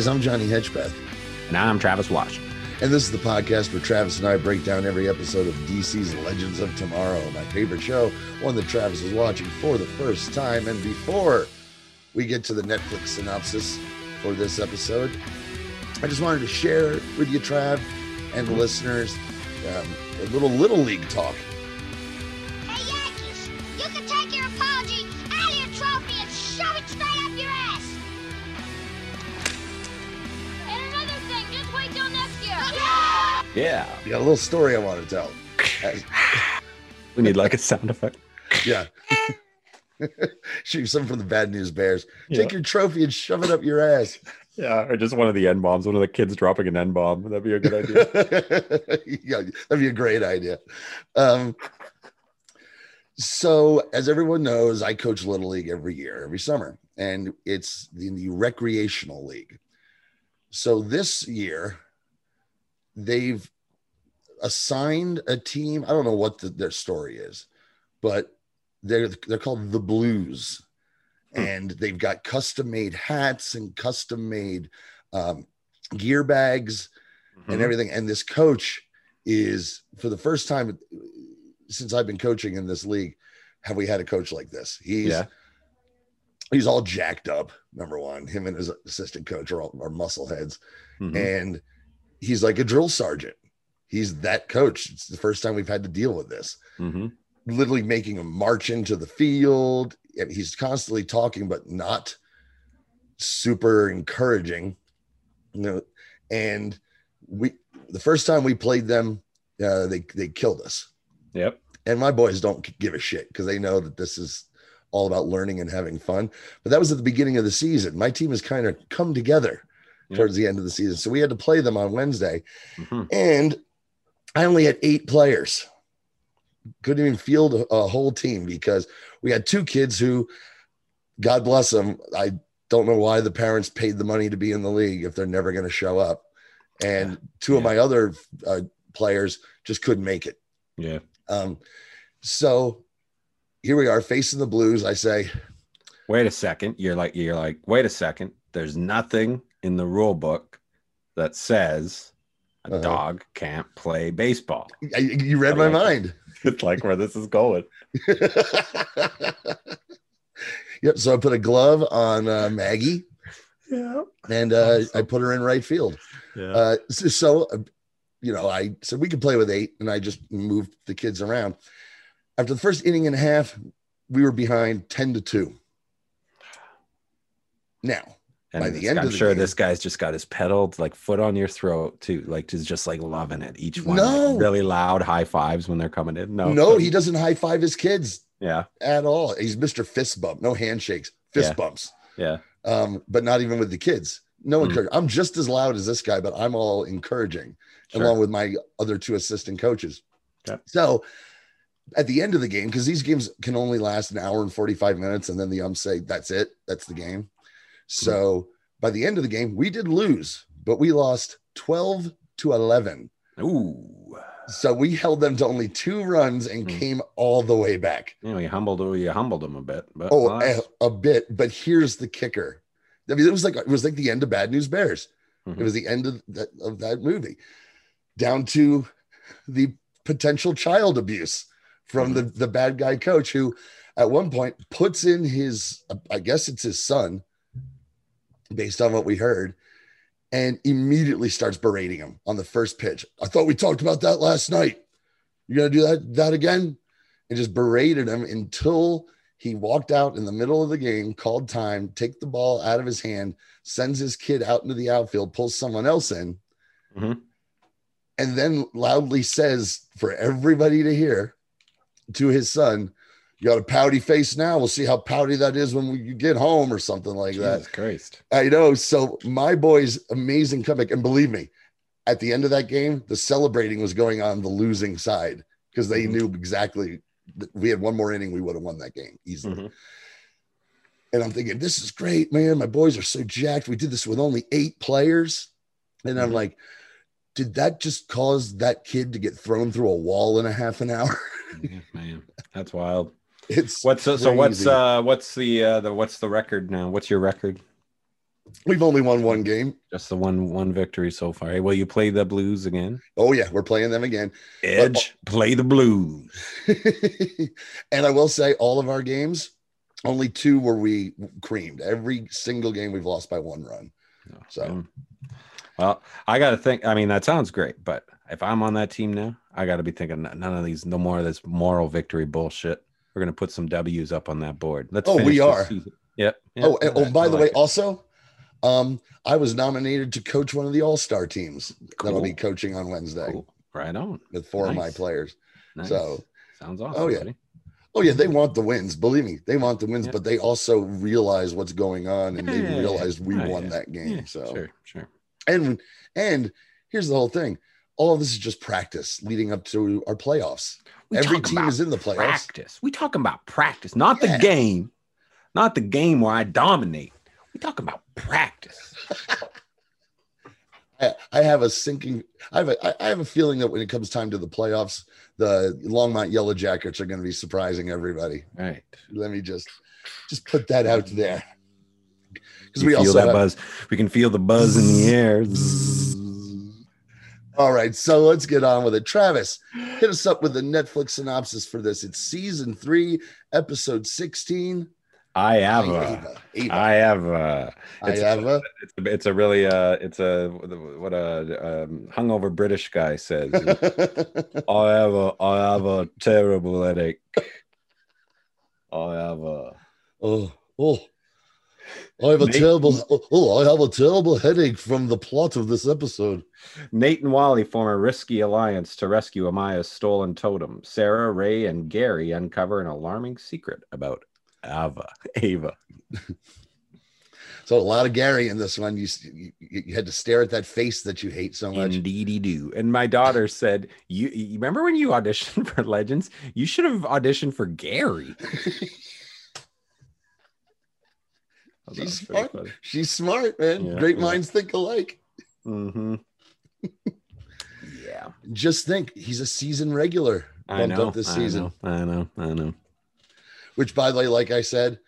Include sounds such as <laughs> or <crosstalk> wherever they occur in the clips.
Guys. I'm Johnny Hedgepeth. And I'm Travis Wash. And this is the podcast where Travis and I break down every episode of DC's Legends of Tomorrow, my favorite show, one that Travis is watching for the first time. And before we get to the Netflix synopsis for this episode, I just wanted to share with you, Trav, and the listeners, um, a little Little League talk. Yeah. Got a little story I want to tell. <laughs> We need like a sound effect. Yeah. <laughs> Shoot something from the Bad News Bears. Take Yeah. your trophy and shove it up your ass. Yeah. Or just one of the N bombs, one of the kids dropping an N bomb. That'd be a good idea. <laughs> yeah, that'd be a great idea. Um, so, as everyone knows, I coach Little League every year, every summer, and it's in the recreational league. So, this year, they've assigned a team. I don't know what the, their story is, but they're they're called the Blues, Hmm. and they've got custom made hats and custom made um, gear bags Mm-hmm. and everything. And this coach is for the first time since I've been coaching in this league, have we had a coach like this? He's Yeah. he's all jacked up. Number one, him and his assistant coach are all are muscle heads, Mhm. and he's like a drill sergeant. He's that coach. It's the first time we've had to deal with this. Mhm. Literally making him march into the field, and he's constantly talking, but not super encouraging. You know, and we the first time we played them, uh, they they killed us. Yep. And my boys don't give a shit because they know that this is all about learning and having fun. But that was at the beginning of the season. My team has kind of come together Towards the end of the season, so we had to play them on Wednesday, Mhm. and I only had eight players. Couldn't even field a, a whole team because we had two kids who, God bless them, I don't know why the parents paid the money to be in the league if they're never going to show up, and two of Yeah. my other uh, players just couldn't make it. Yeah. Um, so here we are facing the Blues. I say, Wait a second. You're like, you're like, wait a second. There's nothing in the rule book that says a Uh-huh. dog can't play baseball. You read my mind. <laughs> It's like where this is going. <laughs> yep. So I put a glove on uh, Maggie Yeah. and uh, Awesome. I put her in right field. Yeah. Uh, so, so, uh, you know, I said we could play with eight, and I just moved the kids around. After the first inning and a half, we were behind 10 to 2. Now, and by the end guy- I'm the sure game- this guy's just got his pedal like foot on your throat too, like just just like loving it. Each one, No. like, really loud high fives when they're coming in. No, no, he doesn't high five his kids yeah, at all. He's Mr. Fist Bump, no handshakes, fist Yeah. bumps. yeah, um, but not even with the kids. No Mm. encouragement. I'm just as loud as this guy, but I'm all encouraging sure. along with my other two assistant coaches. Okay. So at the end of the game, because these games can only last an hour and 45 minutes, and then the umps say, that's it, that's the game. So by the end of the game, we did lose, but we lost 12 to 11. Ooh, So we held them to only two runs and Mm. came all the way back. you know, you humbled you humbled them a bit, but Oh, a, a bit. But here's the kicker. I mean, it was like it was like the end of Bad News Bears. It Mhm. was the end of that of that movie, down to the potential child abuse from the the bad guy coach who, at one point, puts in his I guess it's his son, based on what we heard, and immediately starts berating him on the first pitch. I thought we talked about that last night. You're gonna do that that again, and just berated him until he walked out in the middle of the game, called time, take the ball out of his hand, sends his kid out into the outfield, pulls someone else in, Mhm. and then loudly says for everybody to hear to his son, You got a pouty face now. We'll see how pouty that is when we get home or something like that. Jesus Christ. I know. So my boys, amazing comeback. And believe me, at the end of that game, the celebrating was going on the losing side because they Mhm. knew exactly that we had one more inning, we would have won that game easily. Mhm. And I'm thinking, this is great, man. My boys are so jacked. We did this with only eight players. And I'm Mhm. like, did that just cause that kid to get thrown through a wall in a half an hour? Yeah, Man, that's wild. It's What's so, so what's uh what's the uh the what's the record now? What's your record? We've only won one game. Just the one one victory so far. Hey, will you play the Blues again? Oh yeah, we're playing them again. Edge, play the Blues. <laughs> and I will say, all of our games, only two were we creamed. Every single game we've lost by one run. So, Um, well, I got to think. I mean, that sounds great, but if I'm on that team now, I got to be thinking none of these, no more of this moral victory bullshit. We're gonna put some W's up on that board. Let's. Oh, we are. Yep. yep, oh, and- oh, by the like way, it. also, um, I was nominated to coach one of the All Star teams that'll be coaching on Wednesday Cool. right on. with four of my players. Nice. So, sounds awesome. Oh, yeah. buddy. oh yeah, they want the wins. Believe me, they want the wins, Yeah. but they also realize what's going on, and they Yeah, yeah. realized we Oh, won yeah. that game. So, sure, sure. and and here's the whole thing. All of this is just practice leading up to our playoffs. We Every team about is in the playoffs. Practice. We talking about practice, not Yeah. the game, not the game where I dominate. We talking about practice. <laughs> I, I have a sinking. I have a. I- have a feeling that when it comes time to the playoffs, the Longmont Yellow Jackets are going to be surprising everybody. Right. Let me just just put that out there because we feel also that have, buzz. We can feel the buzz in the air. All right, so let's get on with it. Travis, hit us up with the Netflix synopsis for this. It's season three, episode sixteen. I have a. Have a. I it's- have a. It's a, it's a really uh it's a what a um, hungover British guy says. <laughs> I have a I have a terrible headache. I have a oh, oh, I have a Nate- terrible. Oh, oh, I have a terrible headache from the plot of this episode. Nate and Wally form a risky alliance to rescue Amaya's stolen totem. Sara, Ray, and Gary uncover an alarming secret about Ava. Ava. <laughs> So a lot of Gary in this one. You you, you had to stare at that face that you hate so much. Indeedy do. And my daughter said, "You, you remember when you auditioned <laughs> for Legends? You should have auditioned for Gary." <laughs> I thought that was She's smart. funny. She's smart, man. Yeah, Great yeah. minds think alike. Mm-hmm. yeah, Just think, he's a season regular. I know. up this I season. know, I know. I know. Which, by the way, like I said,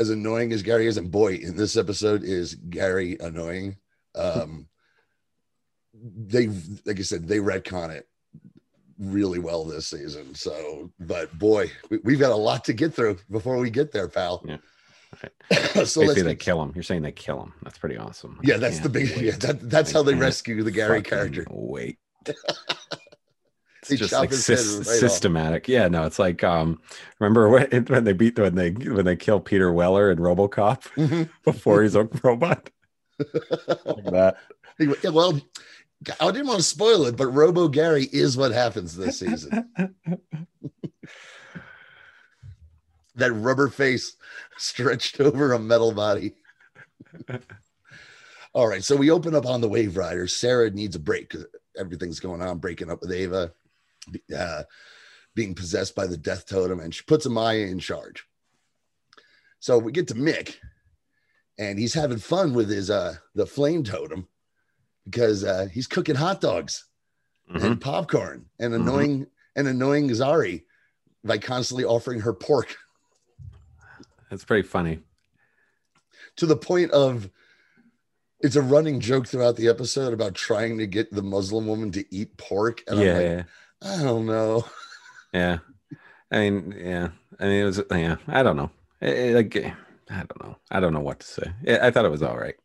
as annoying as Gary is, and boy, in this episode is Gary annoying. Um, <laughs> they, like I said, they retcon it really well this season. So, but boy, we, we've got a lot to get through before we get there, pal. Yeah. <laughs> so Basically, they kill him. You're saying they kill him. That's pretty awesome. I yeah, that's the big, wait. yeah, that, that's I how they rescue the Gary character. Wait. <laughs> It's just like sys- right off. systematic. Yeah, no, it's like um remember <laughs> when, when they beat when they when they kill Peter Weller in RoboCop Mhm. before he's a robot like that. Yeah, well, I didn't want to spoil it, but Robo Gary is what happens this season. That rubber face <laughs> stretched over a metal body. <laughs> All right, so we open up on the Wave Rider. Sara needs a break because everything's going on, breaking up with Ava, uh, being possessed by the death totem, and she puts Amaya in charge. So we get to Mick, and he's having fun with his uh the flame totem because uh, he's cooking hot dogs Mhm. and popcorn and Mhm. annoying and annoying Zari by constantly offering her pork It's pretty funny. to the point of it's a running joke throughout the episode about trying to get the Muslim woman to eat pork. And yeah, I'm like, yeah, I don't know. yeah. I mean, yeah. I mean, it was yeah. I don't know. It- it, like, I don't know. I don't know what to say. I I thought it was all right.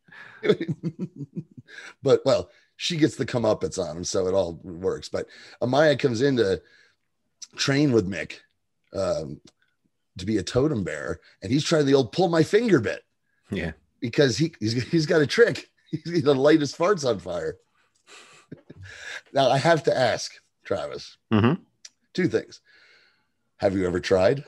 <laughs> but well, she gets the comeuppance on him, so it all works. But Amaya comes in to train with Mick um, to be a totem bearer, and he's trying the old pull my finger bit Yeah. because he he's, he's got a trick. <laughs> He's gonna light his farts on fire. <laughs> now I have to ask Travis Mhm. two things. Have you ever tried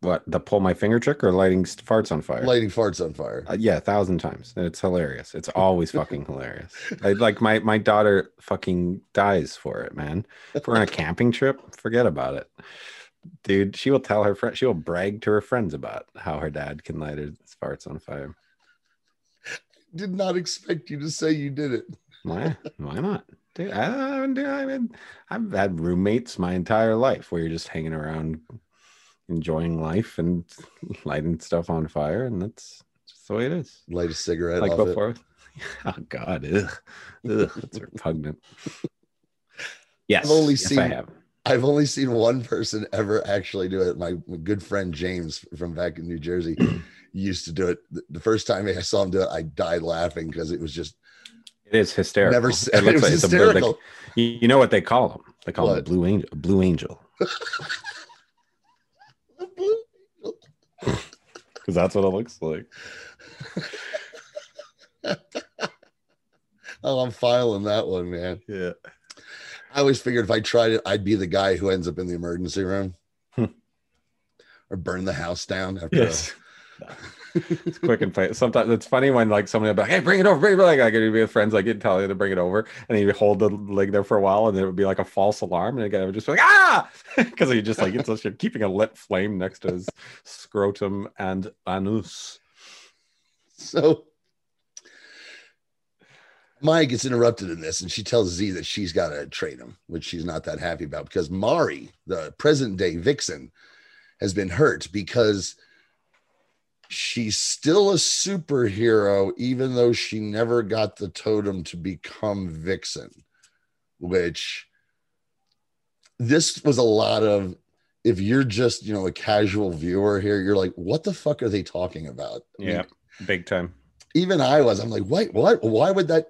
What the pull my finger trick or lighting farts on fire? lighting farts on fire? Uh, yeah, a thousand times. It's hilarious. It's <laughs> always fucking hilarious. I, like my my daughter fucking dies for it, man. If we're on a camping trip, forget about it, dude. She will tell her friend. She will brag to her friends about how her dad can light his farts on fire. Did not expect you to say you did it. Why? Why not? Dude, I, I, I mean, I've had roommates my entire life where you're just hanging around, enjoying life and lighting stuff on fire, and that's just the way it is. Light a cigarette. like off it. before. <laughs> Oh God, ugh, ugh, that's repugnant. <laughs> Yes, only yes, I seen- have. I've only seen one person ever actually do it. My good friend James from back in New Jersey <clears throat> used to do it. The- first time I saw him do it, I died laughing because it was just It is hysterical. never. It <laughs> It, looks was like it's a blue- like- you know what they call them? They call them What? blue angel. Blue angel, <laughs> because <laughs> that's what it looks like. oh, I'm filing that one, man. Yeah. I always figured if I tried it, I'd be the guy who ends up in the emergency room Hmm. or burn the house down after. Yes. <laughs> it's quick and fast. Sometimes it's funny when like somebody will be like, "Hey, bring it over, bring it over." Like I could be with friends, like you'd tell you to bring it over, and he'd hold the leg there for a while, and it would be like a false alarm, and again, it would just be like ah, <laughs> because he just like it's just you're keeping a lit flame next to his scrotum and anus. So Maya gets interrupted in this, and she tells Z that she's got to train him, which she's not that happy about because Mari, the present day vixen, has been hurt because she's still a superhero, even though she never got the totem to become vixen, which this was a lot of. If you're just, you know, a casual viewer here, you're like, what the fuck are they talking about? I mean, Yeah, big time. even I was. I'm like, wait, what? Why would that?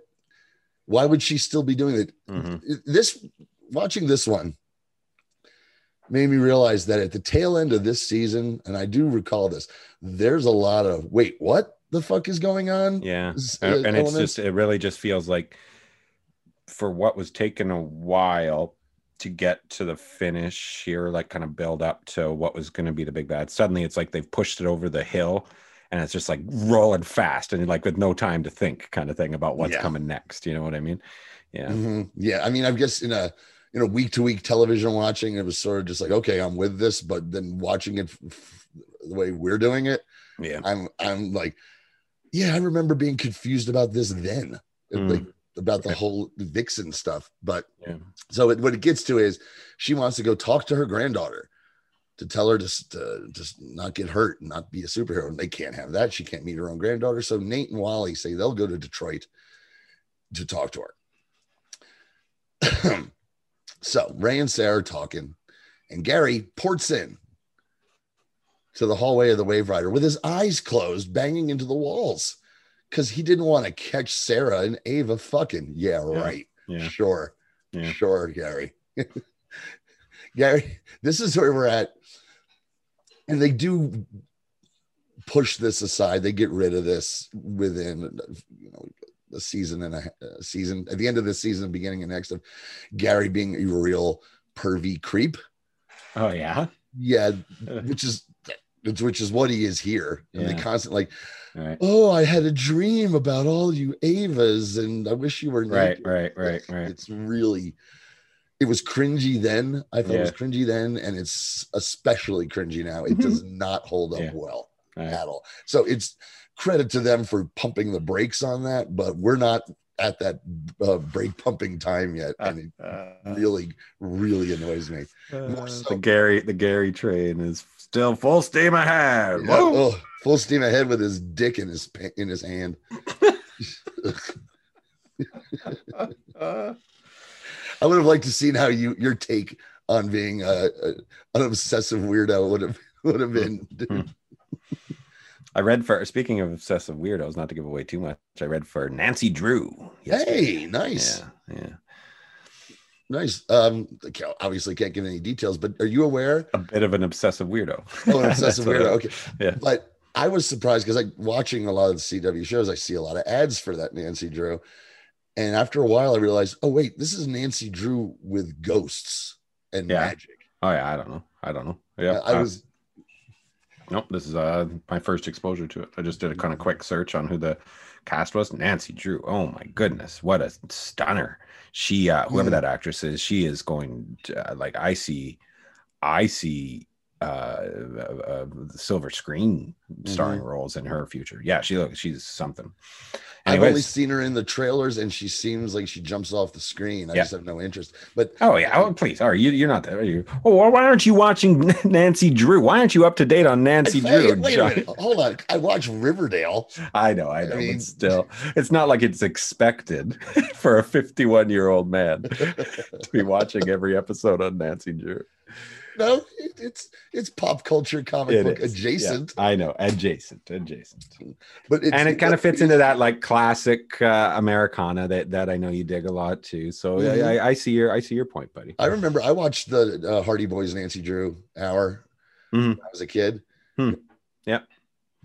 Why would she still be doing it? Mhm. This watching this one made me realize that at the tail end of this season, and I do recall this, there's a lot of wait, what the fuck is going on? Yeah, Uh, and it's just it really just feels like for what was taking a while to get to the finish here like kind of build up to what was going to be the big bad suddenly it's like they've pushed it over the hill and it's just like rolling fast and like with no time to think kind of thing about what's Yeah. coming next you know what i mean yeah Mhm. Yeah, I mean, I guess in a you know week to week television watching, it was sort of just like, okay, I'm with this, but then watching it f- the way we're doing it, yeah I'm I'm like, yeah, I remember being confused about this then, Mm. like about the Okay. whole Vixen stuff. But Yeah. so it, what it gets to is she wants to go talk to her granddaughter to tell her to, to just not get hurt and not be a superhero. And they can't have that. She can't meet her own granddaughter. So Nate and Wally say they'll go to Detroit to talk to her. <clears throat> so Ray and Sara are talking, and Gary ports in to the hallway of the Waverider with his eyes closed, banging into the walls because he didn't want to catch Sara and Ava fucking. Yeah, Yeah. right. yeah Sure. Yeah. Sure, Gary. <laughs> Gary, this is where we're at. And they do push this aside. They get rid of this within you know a season and a, a season at the end of the season, beginning of next of Gary being a real pervy creep. oh yeah Yeah, <laughs> which is which is what he is here. And they Yeah. constant like, all right oh, I had a dream about all you Avas, and I wish you were right naked." right right right It's really, it was cringy then. I thought it was cringy then, and it's especially cringy now. It does not hold up Yeah. well right. at all. So it's credit to them for pumping the brakes on that, but we're not at that uh, brake pumping time yet, and it Uh, really, really annoys me. uh, so. the gary the gary train is still full steam ahead Yeah, oh, full steam ahead with his dick in his in his hand. <laughs> <laughs> <laughs> I would have liked to seen how you your take on being a, a an obsessive weirdo would have would have been. <laughs> I read for speaking of obsessive weirdos, not to give away too much. I read for Nancy Drew. yesterday. Hey, nice, Yeah, yeah. nice. Um, obviously can't give any details, but are you aware? A bit of an obsessive weirdo. Oh, an obsessive <laughs> weirdo. Okay, Yeah. but I was surprised because like watching a lot of the CW shows, I see a lot of ads for that Nancy Drew, and after a while, I realized, oh wait, this is Nancy Drew with ghosts and Yeah. magic. Oh yeah, I don't know. I don't know. Yeah, I uh, was Nope, this is uh my first exposure to it. I just did a kind of quick search on who the cast was. Nancy Drew. Oh my goodness, what a stunner! She, uh, whoever that actress is, she is going to, uh, like I see, I see uh, uh, uh, silver screen starring roles in her future. Yeah, she looks she's something. I've only seen her in the trailers, and she seems like she jumps off the screen. I Yeah. just have no interest. But oh yeah, oh please, are you you're not there? Are you? Oh, well, why aren't you watching <laughs> Nancy Drew? Why aren't you up to date on Nancy Hey, Drew? wait hold on. I watch Riverdale. I know, I I know, mean- but still, it's not like it's expected <laughs> for a 51 year old man <laughs> to be watching every episode on Nancy Drew. No, it, it's it's pop culture comic It book is. adjacent, Yeah, I know, adjacent, adjacent, but it's, and it kind of fits into that like classic uh, Americana that that I know you dig a lot too. So yeah, Mhm. I, I see your I see your point, buddy. I remember I watched the uh, Hardy Boys Nancy Drew hour Mhm. when I was a kid. Hmm. Yeah.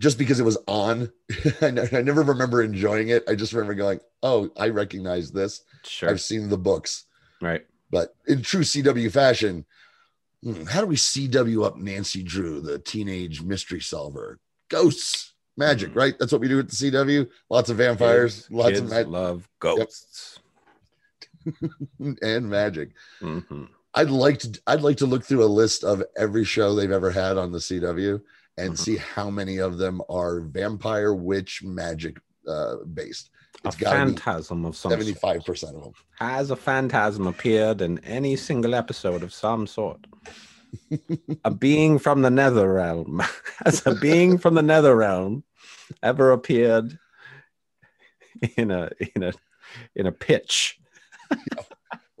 Just because it was on, <laughs> I, ne- I never remember enjoying it. I just remember going, "Oh, I recognize this. Sure, I've seen the books." right. But in true CW fashion, how do we CW up Nancy Drew, the teenage mystery solver? Ghosts, magic, Hmm. right? That's what we do at the CW. Lots of vampires, Kids- lots kids of mag- love ghosts. <laughs> and magic. Mhm. I'd like to I'd like to look through a list of every show they've ever had on the CW and Mhm. see how many of them are vampire witch magic uh based. A It's got to be phantasm of some sort. 75% of them. Has a phantasm appeared in any single episode of some sort? <laughs> a being from the nether realm. <laughs> Has a being from the nether realm ever appeared in a in a in a pitch? <laughs>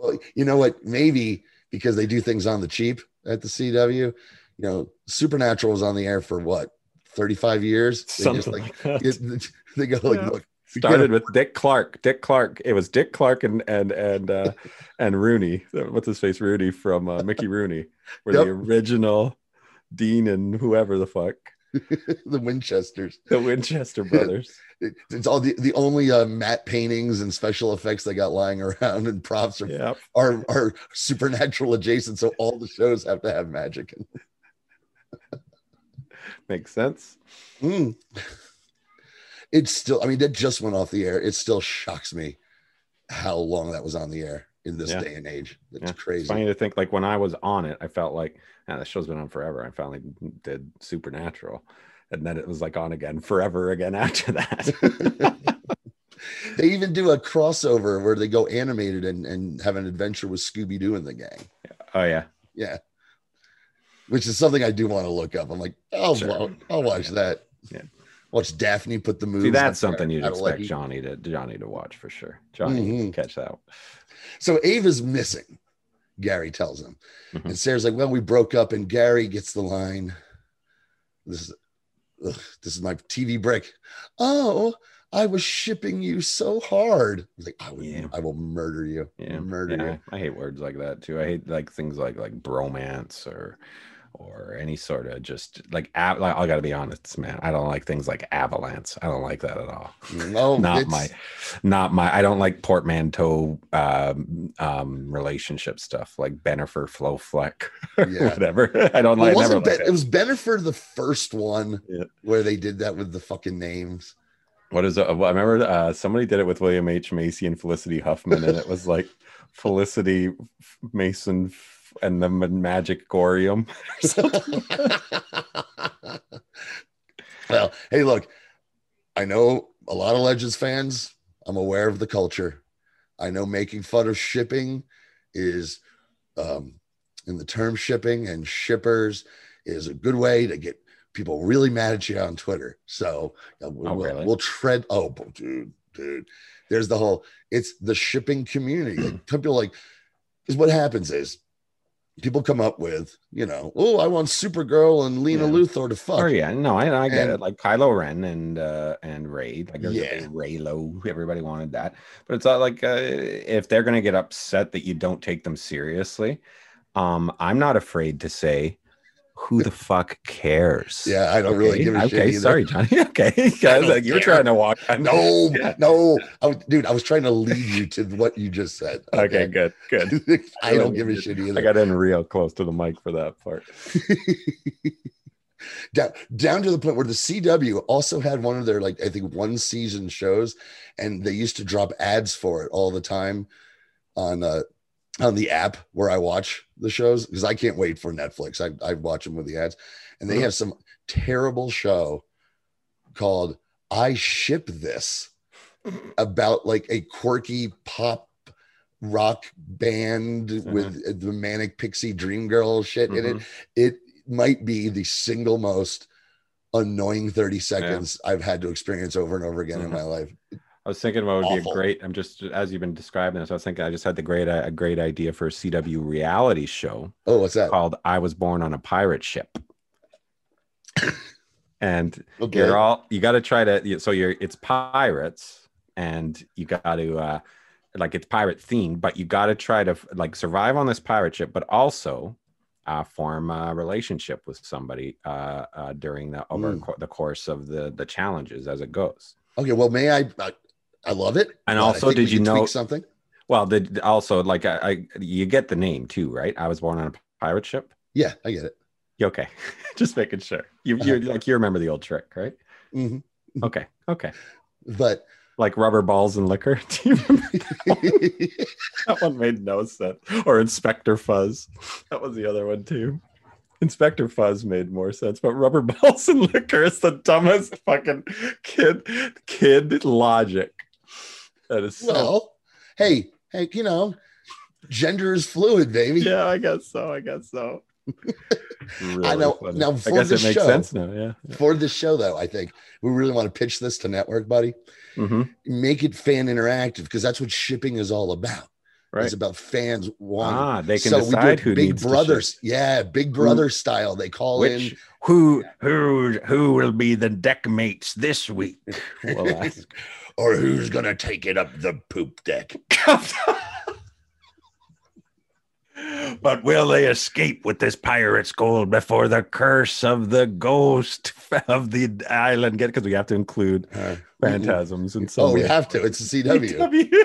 Well, you know what? Maybe because they do things on the cheap at the CW, you know, Supernatural was on the air for what 35 years. They just Something like like that. it- they go like, Yeah. look, we Started with Dick Clark. Dick Clark. It was Dick Clark and and and uh, <laughs> and Rooney. What's his face? Rooney from uh, Mickey <laughs> Rooney. Were the original Dean and whoever the fuck <laughs> the Winchesters. the Winchester brothers. It's all the, the only uh, matte paintings and special effects they got lying around and props are, yeah. are are supernatural adjacent. So all the shows have to have magic. Makes sense. Mm. It's still, I mean, that just went off the air. It still shocks me how long that was on the air in this Yeah. day and age. It's Yeah. It's crazy. funny to think like when I was on it, I felt like, man, this show's been on forever. I finally did Supernatural. And then it was like on again forever again <laughs> after that. <laughs> they even do a crossover where they go animated and, and have an adventure with Scooby Doo and the gang. oh yeah. Yeah. Which is something I do want to look up. I'm like, I'll, Sure. I'll, I'll watch that. Yeah. Watch Daphne put the moves. See, that's something you'd expect Johnny to Johnny to watch for sure. Johnny Mhm. can catch that. So Ava's missing, Gary tells him. Mhm. And Sara's like, Well, we broke up, and Gary gets the line. This is ugh, this is my TV break. Oh, I was shipping you so hard. He's like, I will, Yeah. I will murder you. Yeah, Murder yeah, you. I hate words like that too. I hate like things like like bromance or or any sort of just like, av- like I gotta be honest, man. I don't like things like Avalance. I don't like that at all. No, <laughs> not it's- my, not my. I don't like portmanteau um, um, relationship stuff like Bennifer, Flow Fleck, <laughs> Yeah. whatever. <laughs> I don't Well, like. it wasn't ben, it. it was Bennifer the first one Yeah. where they did that with the fucking names. What is it? I remember uh, somebody did it with William H Macy and Felicity Huffman, and it was like Felicity Mason and the Magic Gorium. <laughs> <laughs> well, hey, look, I know a lot of Legends fans. I'm aware of the culture. I know making fun of shipping is, um, in the term shipping and shippers is a good way to get people really mad at you on Twitter. So uh, we'll, Oh, really? we'll tread. Oh, dude, dude, there's the whole. It's the shipping community. Like people like, is what happens is people come up with, you know, oh, I want Supergirl and Lena Yeah. Luthor to fuck. Oh yeah, no, I, I get And- it. Like Kylo Ren and uh and Rey, like Yeah. Reylo. Everybody wanted that, but it's not like uh, if they're gonna get upset that you don't take them seriously, um, I'm not afraid to say, who the fuck cares? Yeah, I don't really give a shit okay, sorry, Johnny. <laughs> Okay, guys, like you were care. trying to walk. I know. No, Yeah. <laughs> no, I was, dude, I was trying to lead you to what you just said. <laughs> Okay, good, good. I don't give a shit either. I got in real close to the mic for that part. down, down to the point where the CW also had one of their like I think one season shows, and they used to drop ads for it all the time on uh on the app where I watch the shows because I can't wait for Netflix. I, I watch them with the ads, and they Mhm. have some terrible show called I Ship This <laughs> about like a quirky pop rock band with the manic pixie dream girl shit in it. Mhm. It might be the single most annoying 30 seconds I've had to experience over and over again in Mhm. my life. I was thinking what would be a great. I'm just as you've been describing this. I was thinking I just had the great a great idea for a CW reality show Oh, what's that? called "I Was Born on a Pirate Ship." and Okay. you're all you got to try to so you're it's pirates and you got to uh like it's pirate themed but you got to try to like survive on this pirate ship but also uh form a relationship with somebody uh, uh during the over Mm. co- the course of the the challenges as it goes Okay, well, may I? I, I love it. And also, did you know- something? well the also like I, I you get the name too right i was born on a pirate ship Yeah, I get it. Okay <laughs> just making sure you Uh-huh. you like you remember the old trick right Mhm. okay okay But like rubber balls and liquor <laughs> do you remember <laughs> That one made no sense. Or Inspector Fuzz. That was the other one too. Inspector Fuzz made more sense, but rubber balls and liquor is the dumbest fucking kid kid logic. That is so well, hey, hey, you know, gender is fluid, baby. yeah, I guess so. I guess so. I know. funny. Now, I for guess the it makes show- sense now. Yeah. For this show, though, I think we really want to pitch this to network, buddy. hmm Make it fan interactive because that's what shipping is all about. Right. It's about fans wanting. Ah, they can so we do decide it who Big needs to Brothers, ship. yeah, Big Brother style. They call Which in. who who who will be the deck mates this week? <laughs> We'll ask. Or who's gonna take it up the poop deck? <laughs> but will they escape with this pirate's gold before the curse of the ghost <laughs> of the island get? Because we have to include Uh, phantasms and so oh, we have to. It's a CW. <laughs>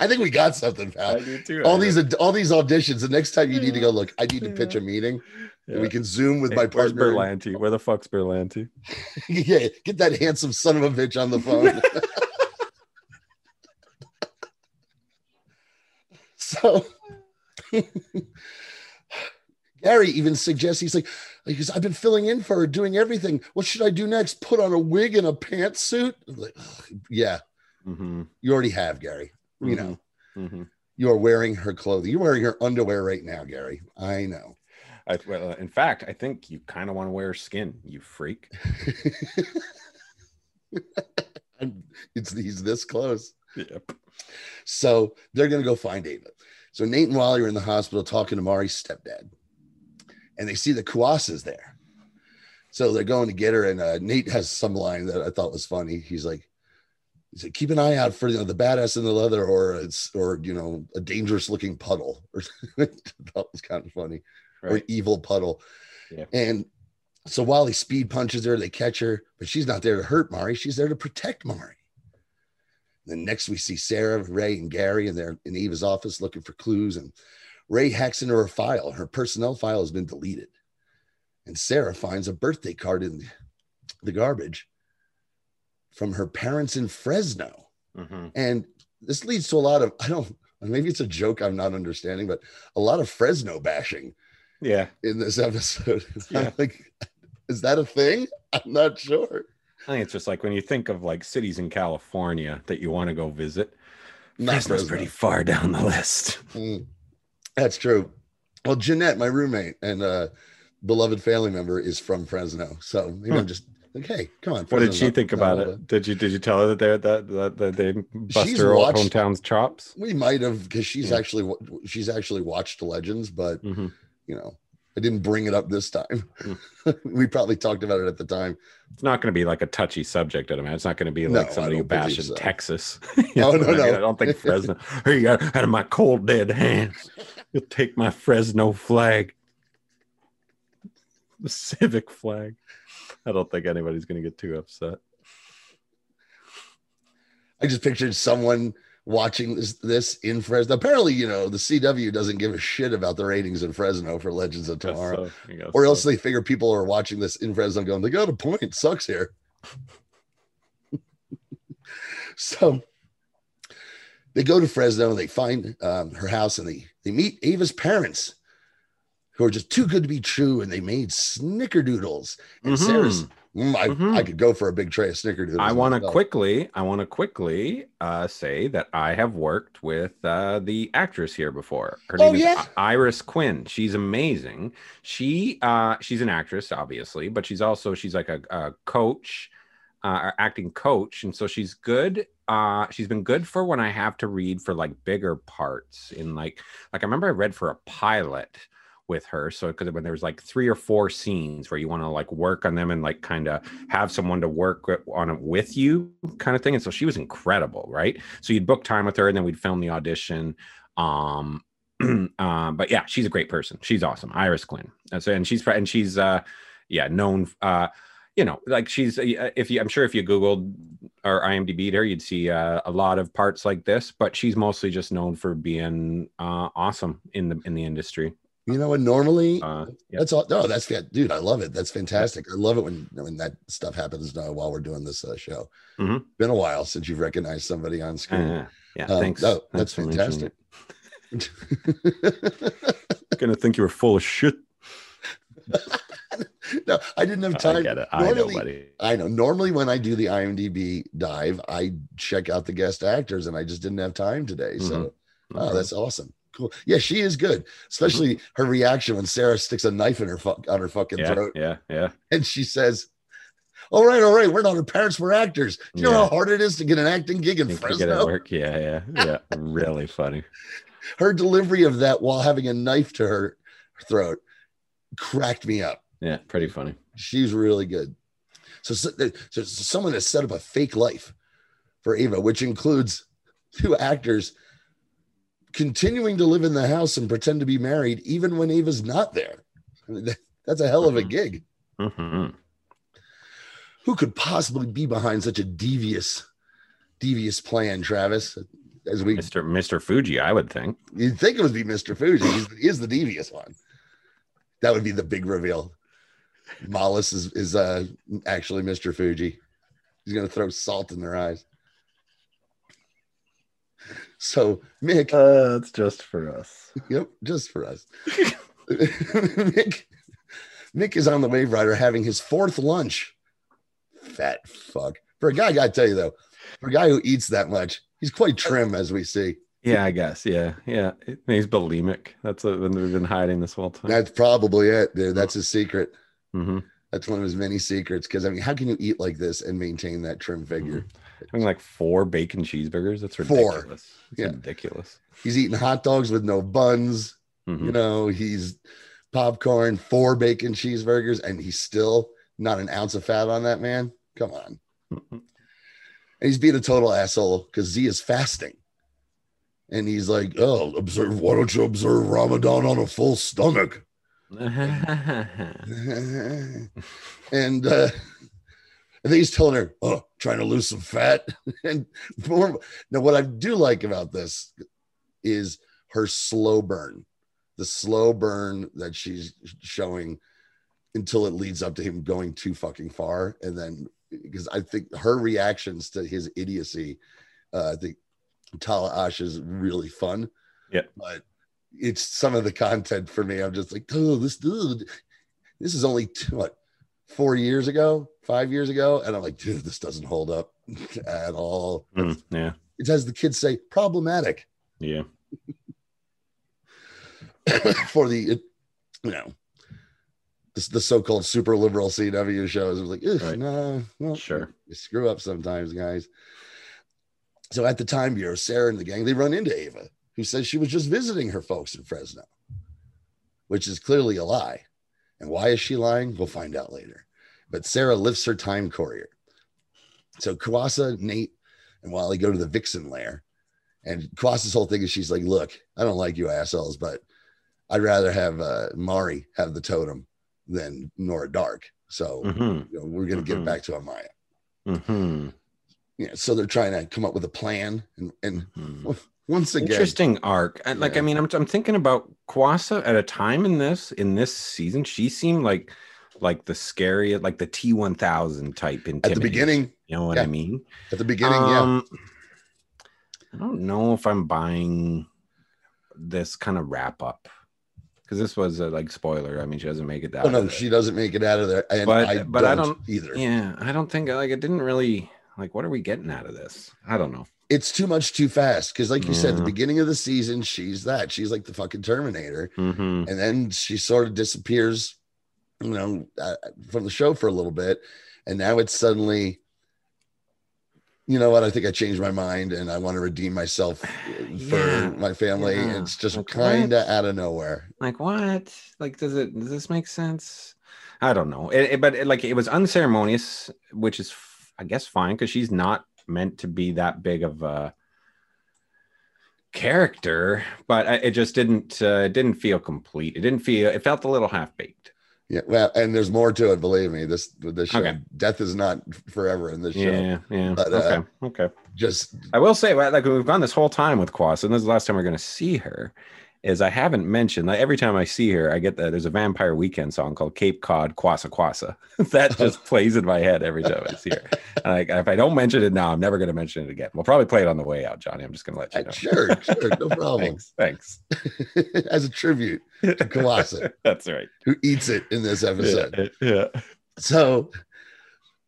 I think we got something, I pal. do too. All these all these auditions. The next time you need to go, look, I need to pitch a meeting. Yeah. We can zoom with Hey, my where's partner. Berlanti? Where the fuck's Berlanti? <laughs> yeah, get that handsome son of a bitch on the phone. <laughs> so <laughs> Gary even suggests he's like, because I've been filling in for her, doing everything. What should I do next? Put on a wig and a pantsuit? I'm like, yeah, Mm-hmm. you already have, Gary. You know, hmm you are wearing her clothing. You're wearing her underwear right now, Gary. I know. I, well, in fact, I think you kind of want to wear skin, you freak. <laughs> It's he's this close. Yep. So they're going to go find Ava. So Nate and Wally are in the hospital talking to Mari's stepdad, and they see the Kuasa's there. So they're going to get her, and uh, Nate has some line that I thought was funny. He's like, "He said, keep an eye out for you know, the badass in the leather, or it's or you know a dangerous looking puddle." <laughs> Or that was kind of funny, or evil puddle. Yeah. And so Wally speed punches her, they catch her, but she's not there to hurt Mari. She's there to protect Mari. Then next we see Sara, Ray, and Gary, and they're in Ava's office looking for clues. And Ray hacks into her file. Her personnel file has been deleted. And Sara finds a birthday card in the, garbage from her parents in Fresno. Mhm. And this leads to a lot of, I don't, maybe it's a joke I'm not understanding, but a lot of Fresno bashing Yeah. in this episode. <laughs> Yeah. Like, is that a thing? I'm not sure. I think it's just like when you think of like cities in California that you want to go visit. Not Fresno's pretty far down the list. <laughs> Mm, that's true. Well, Jeanette, my roommate and uh, beloved family member, is from Fresno. So maybe Hmm. Just like, hey, come on. What did she think about it? Did you did you tell her that they that that, that they bust She's her watched- hometown's chops? We might have because she's Yeah. actually she's actually watched Legends, but Mhm. You know, I didn't bring it up this time. Hmm. <laughs> we probably talked about it at the time. It's not going to be like a touchy subject, I imagine. It's not going to be like I somebody who bashes so. Texas. <laughs> No, You no, mean? no. I don't think Fresno. <laughs> Hey, out of my cold dead hands, you'll take my Fresno flag, the civic flag. I don't think anybody's going to get too upset. I just pictured someone watching this this in Fresno. Apparently, you know, the CW doesn't give a shit about the ratings in Fresno for Legends of Tomorrow. so, or so. else they figure people are watching this in Fresno going, they got a point, it sucks here. <laughs> so they go to Fresno. and They find um, her house and they they meet Ava's parents, who are just too good to be true. And they made snickerdoodles. And Mhm. Sara's, "Mm, I, Mhm. I could go for a big tray of snickerdoodles. I want to quickly, I want to quickly uh, say that I have worked with uh, the actress here before. Her Oh, name yeah? is Iris Quinn. She's amazing. She uh, she's an actress, obviously, but she's also she's like a, a coach, uh, acting coach, and so she's good. Uh, she's been good for when I have to read for like bigger parts in like like I remember I read for a pilot with her so because when there's like three or four scenes where you want to like work on them and like kind of have someone to work on it with you kind of thing and so she was incredible right? So you'd book time with her and then we'd film the audition um <clears throat> um but yeah she's a great person. She's awesome. Iris quinn. And so and she's and she's uh yeah known uh you know like she's uh, if you i'm sure if you googled or imdb'd her you'd see uh, a lot of parts like this but she's mostly just known for being uh awesome in the in the industry You know what? Normally, uh yeah. that's all. No, that's fan- dude. I love it. That's fantastic. I love it when when that stuff happens now while we're doing this uh, show. Mhm. Been a while since you've recognized somebody on screen. Uh, yeah, Um, thanks. no, that's mentioning fantastic. <laughs> Gonna think you were full of shit. <laughs> no, I didn't have time. I get it. I know, Normally- buddy. I know. Normally, when I do the IMDb dive, I check out the guest actors, and I just didn't have time today. So, Mm-hmm. oh, that's awesome. Cool. Yeah, she is good. Especially her reaction when Sara sticks a knife in her fu- on her fucking yeah, throat, yeah, yeah. and she says, "All right, all right, we're not her parents, we're actors. Do you know how hard it is to get an acting gig in Fresno?" work? Yeah, yeah, yeah. <laughs> really funny. Her delivery of that while having a knife to her throat cracked me up. Yeah, pretty funny. She's really good. So, so, so someone has set up a fake life for Ava, which includes two actors continuing to live in the house and pretend to be married, even when Ava's not there. I mean, that- That's a hell of a Mhm. gig. hmm Who could possibly be behind such a devious, devious plan, Travis? As we, Mr. Mr. Fuji, I would think. you'd think it would be Mr. Fuji. He's, he is the devious one. That would be the big reveal. Mallus is, is uh, actually Mr. Fuji. He's going to throw salt in their eyes. So, Mick, Uh, it's just for us. <laughs> yep, just for us. <laughs> Mick, Mick is on the Waverider having his fourth lunch. Fat fuck. For a guy, I got to tell you though, for a guy who eats that much, he's quite trim, as we see. Yeah, I guess. Yeah, yeah. He's bulimic. That's what we've been hiding this whole time. That's probably it, dude. That's his secret. hmm That's one of his many secrets. Because I mean, how can you eat like this and maintain that trim figure? Having like four bacon cheeseburgers. That's ridiculous. It's Yeah. ridiculous. He's eating hot dogs with no buns. Mhm. You know, he's popcorn, four bacon cheeseburgers, and he's still not an ounce of fat on that man. Come on. Mhm. And he's being a total asshole because Z is fasting. And he's like, Oh, observe, why don't you observe Ramadan on a full stomach? <laughs> and uh I think he's telling her, "Oh, trying to lose some fat." <laughs> and more, now, what I do like about this is her slow burn, the slow burn that she's showing until it leads up to him going too fucking far, and then because I think her reactions to his idiocy, uh, I think Tala Ashe is really fun. Yeah. but it's some of the content for me. I'm just like, oh, this dude, this is only two, what four years ago, five years ago, and I'm like, dude, this doesn't hold up <laughs> at all. Mm, yeah, It's as the kids say, problematic yeah. <coughs> for the, you know, the, the so-called super liberal CW shows. I was like, Right. no, well, Sure. you screw up sometimes, guys. So at the time bureau, Sara and the gang, they run into Ava, who says she was just visiting her folks in Fresno, which is clearly a lie. And why is she lying? We'll find out later. But Sara lifts her time courier. So Kuasa, Nate, and Wally go to the Vixen lair. And Kuasa's whole thing is she's like, look, I don't like you assholes, but I'd rather have uh, Mari have the totem than Nora Darhk. So hmm you know, we're going to get Mhm. it back to Amaya. hmm Yeah, so they're trying to come up with a plan, and, and hmm <laughs> once again, Interesting arc. Like, Yeah. I mean, I'm, I'm thinking about Kuasa at a time in this in this season. She seemed like like the scary, like the T1000 type. at the beginning, you know what yeah. I mean? at the beginning, yeah, Um, I don't know if I'm buying this kind of wrap up because this was a like spoiler. I mean, she doesn't make it that. Oh no, she doesn't make it out of there, and But- I but don't don't- either. Yeah, I don't think like it didn't really like. What are we getting out of this? I don't know. It's too much too fast because, like you said, the beginning of the season, she's that. She's like the fucking Terminator, hmm and then she sort of disappears, you know, uh, from the show for a little bit, and now it's suddenly. You know what? I think I changed my mind, and I want to redeem myself for Yeah, my family. yeah. It's just Like, kind of out of nowhere. Like what? Like does it? Does this make sense? I don't know. It, it- but it, like it was unceremonious, which is I guess fine because she's not meant to be that big of a character. But I- it just didn't. Uh, it didn't feel complete. It didn't feel. It felt a little half baked. Yeah, well, and there's more to it. Believe me, this this show, Okay. death is not forever in this show. Yeah, yeah. But, uh, okay, okay. Just I will say, like we've gone this whole time with Quas, and this is the last time we're going to see her. Is I haven't mentioned like every time I see her, I get that there's a Vampire Weekend song called Cape Cod Kwassa Kwassa <laughs> that just plays in my head every time I see her. And like if I don't mention it now, I'm never going to mention it again. We'll probably play it on the way out, Johnny. I'm just going to let you uh, know. sure, sure, no <laughs> problem. Thanks, thanks. <laughs> As a tribute to Kuasa, That's right. who eats it in this episode. Yeah, yeah. So,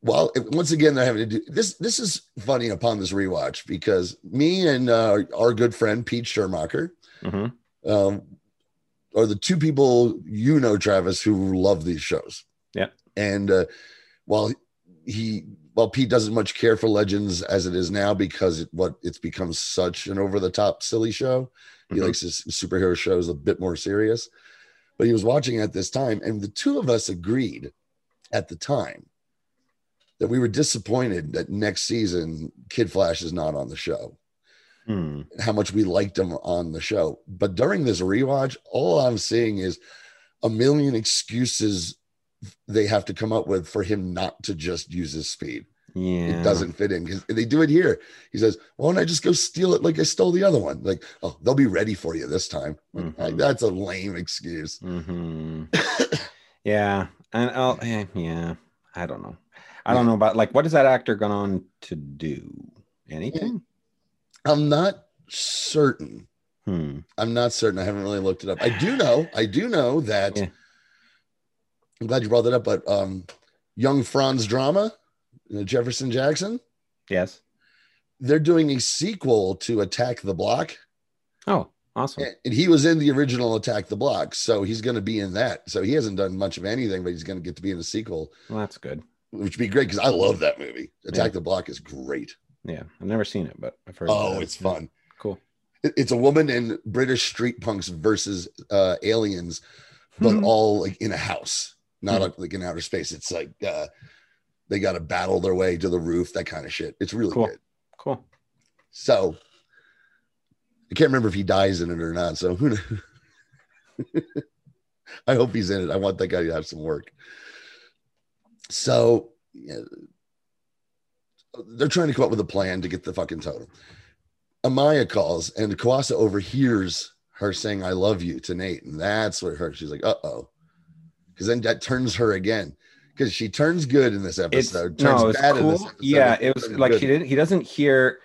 well, once again, they're having to do this. This is funny upon this rewatch because me and uh, our good friend Pete Schermacher Mhm. Um, are the two people you know, Travis, who love these shows. Yeah. And uh, while he, while Pete doesn't much care for Legends as it is now because it, what it's become such an over the top silly show. He Mhm. likes his superhero shows a bit more serious. But he was watching at this time, and the two of us agreed at the time that we were disappointed that next season Kid Flash is not on the show Hmm. how much we liked him on the show. But during this rewatch, all I'm seeing is a million excuses they have to come up with for him not to just use his speed. Yeah. It doesn't fit in because they do it here. He says, Why don't I just go steal it like I stole the other one? Like, oh, they'll be ready for you this time. Like, Mhm. that's a lame excuse. hmm yeah, and <coughs> I'll, eh, yeah, I don't know. I don't know about like what is that actor gone on to do? Anything? I'm not certain. Hmm. I'm not certain. I haven't really looked it up. I do know, I do know that Yeah. I'm glad you brought that up, but um Young Franz Drameh, Jefferson Jackson, Yes. they're doing a sequel to Attack the Block. Oh, awesome. And he was in the original Attack the Block, so he's going to be in that. So he hasn't done much of anything, but he's going to get to be in the sequel, Well, that's good. which would be great because I love that movie. Attack Yeah. the Block is great. Yeah, I've never seen it, but I've heard. Oh, it's fun. Cool. It's a woman and British street punks versus uh, aliens, but Hmm. all like in a house, not Hmm. like, like in outer space. It's like uh, they got to battle their way to the roof, that kind of shit. It's really Cool. good. Cool. So I can't remember if he dies in it or not. So who knows? <laughs> I hope he's in it. I want that guy to have some work. So yeah, they're trying to come up with a plan to get the fucking totem. Amaya calls and Kuasa overhears her saying, I love you to Nate. And that's what hurt. She's like, uh oh. Because then that turns her again. Because she turns good in this It's episode. turns no, it's bad in cool. this episode. Yeah, it was like good. he didn't. He doesn't hear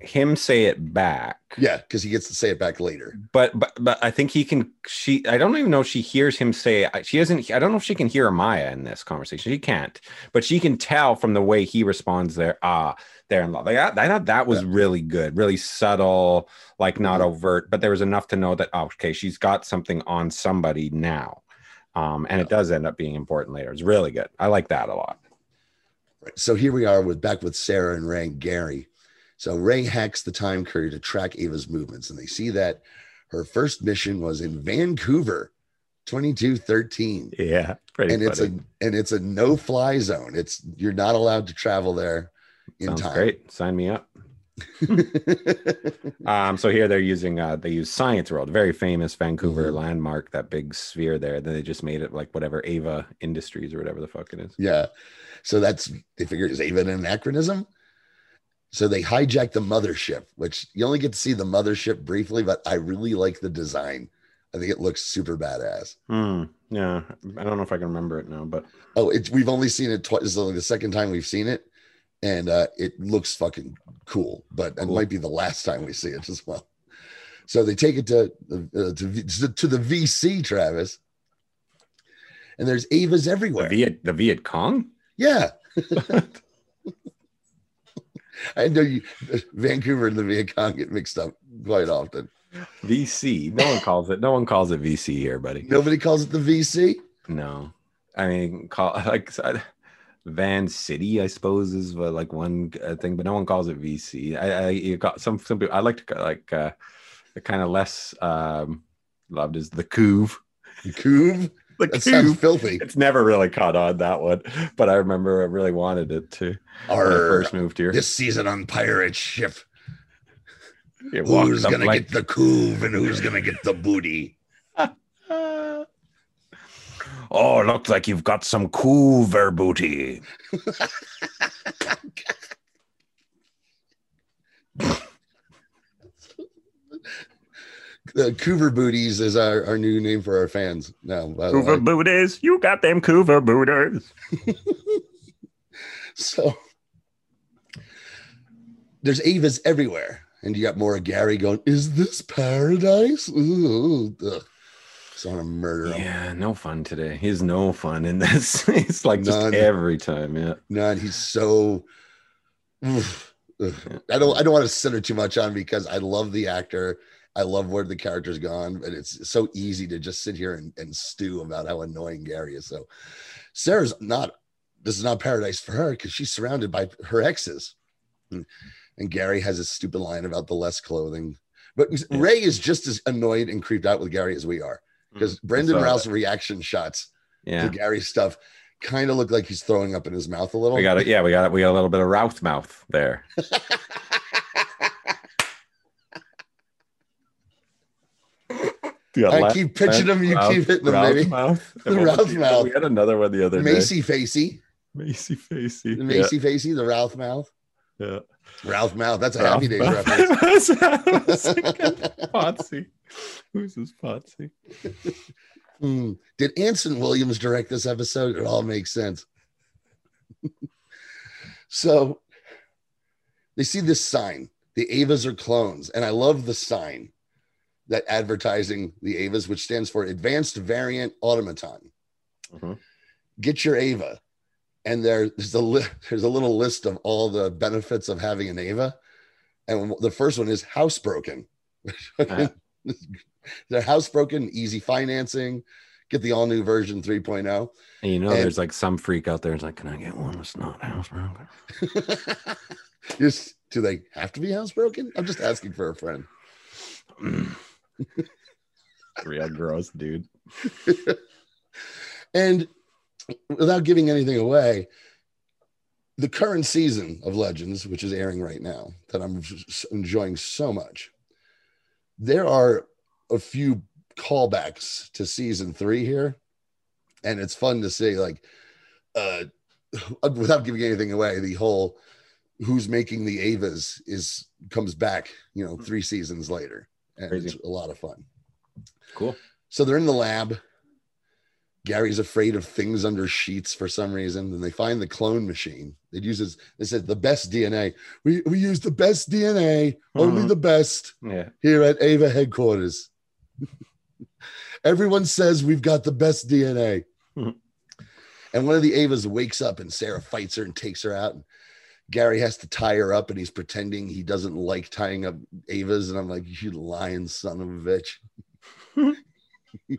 him say it back. Yeah, because he gets to say it back later. but but but I think he can. She I don't even know if she hears him say. She doesn't. I don't know if she can hear Maya in this conversation. She can't, but she can tell from the way he responds. There, ah, they're in love. Like I, I thought that was Yeah. really good, really subtle, like not Mhm. overt, but there was enough to know that oh, okay, she's got something on somebody now, um, and it does end up being important later. It's really good. I like that a lot. Right. So here we are with back with Sara and Ray and Gary. So Ray hacks the time courier to track Ava's movements, and they see that her first mission was in Vancouver, 2213. Yeah, pretty And it's a and it's a no-fly zone. It's you're not allowed to travel there in Sounds time. great. Sign me up. <laughs> Um, so here they're using uh they use Science World, very famous Vancouver Mhm. landmark, that big sphere there. Then they just made it like whatever Ava Industries or whatever the fuck it is. yeah. So that's they figure is Ava an anachronism? So they hijack the mothership, which you only get to see the mothership briefly, but I really like the design. I think it looks super badass. Hmm. Yeah. I don't know if I can remember it now, but Oh, it's we've only seen it twice. This is only the second time we've seen it, and uh, it looks fucking cool. But it might be the last time we see it as well. So they take it to uh, to, to the VC, Travis, and there's Avas The everywhere. Viet the Viet Cong? yeah, <laughs> <laughs> <laughs> I know you, <laughs> Vancouver and the Viet Cong get mixed up quite often. VC. No one calls it. No one calls it VC here, buddy. Nobody calls it the VC. No, I mean, call <laughs> like I- Van City, I suppose, is uh, like one uh, thing, but no one calls it VC. I, I you got some some people. I like to like uh, the kind of less um, loved is the Couve. The Couve. <laughs> The That sounds filthy. It's never really caught on that one, but I remember I really wanted it to when I first moved here. this season on pirate ship. It Who's up gonna like- get the couve and who's gonna get the booty? <laughs> Oh, looks like you've got some Couver booty. <laughs> The Couver booties is our, our new name for our fans now. by the booties, you got them Couver booties. <laughs> So there's Avas everywhere, and you got more of Gary going, "Is this paradise?" Ooh, ugh. Just want to murder him. Yeah, no fun today. He's no fun in this. <laughs> it's like just None. every time. Yeah. None. He's so. Oof. Ugh. I don't. I don't want to center too much on because I love the actor. I love where the character's gone, but it's so easy to just sit here and, and stew about how annoying Gary is. So, Sara's not. This is not paradise for her because she's surrounded by her exes, and, and Gary has a stupid line about the less clothing. But Yeah. Ray is just as annoyed and creeped out with Gary as we are because Brandon Mm, saw Routh's reaction shots Yeah. to Gary's stuff kind of look like he's throwing up in his mouth a little. We got it. Yeah, we got it. We got a little bit of Routh mouth there. <laughs> I keep pitching them, you keep hitting them, baby. Mouth. The And what was Routh the- mouth. We had another one the other day. Macy Facey, Macy Facey. the Macy Facey, the Ralph mouth, Yeah. Ralph mouth. That's a yeah. Happy Days Ralph- reference. <laughs> Potsy. Who's this Potsy? Hmm. Did Anson Williams direct this episode? It all makes sense. <laughs> so they see this sign. The Avas are clones, and I love the sign that advertising the Avas, which stands for Advanced Variant Automaton. Mhm. Get your Ava, and there, there's a li- <laughs> there's a little list of all the benefits of having an Ava, and the first one is housebroken. Uh-huh. <laughs> They're housebroken, easy financing. Get the all new version 3.0. And you know, And- there's like some freak out there. It's like, can I get one that's not housebroken? <laughs> Just do they have to be housebroken? I'm just asking for a friend. <clears throat> Real gross, dude. <laughs> And without giving anything away, the current season of Legends, which is airing right now, that I'm enjoying so much, there are a few callbacks to season three here. And it's fun to see, like, uh, without giving anything away, the whole who's making the Avas is comes back, you know, three seasons later. And Crazy. it's a lot of fun. Cool. So they're in the lab. Gary's afraid of things under sheets for some reason. And they find the clone machine. It uses, they said, the best DNA. We, we use the best DNA, only Mhm. the best Yeah. here at Ava headquarters. <laughs> Everyone says we've got the best DNA. Mhm. And one of the Avas wakes up and Sara fights her and takes her out. And Gary has to tie her up and he's pretending he doesn't like tying up Avas. And I'm like, you lying son of a bitch. <laughs>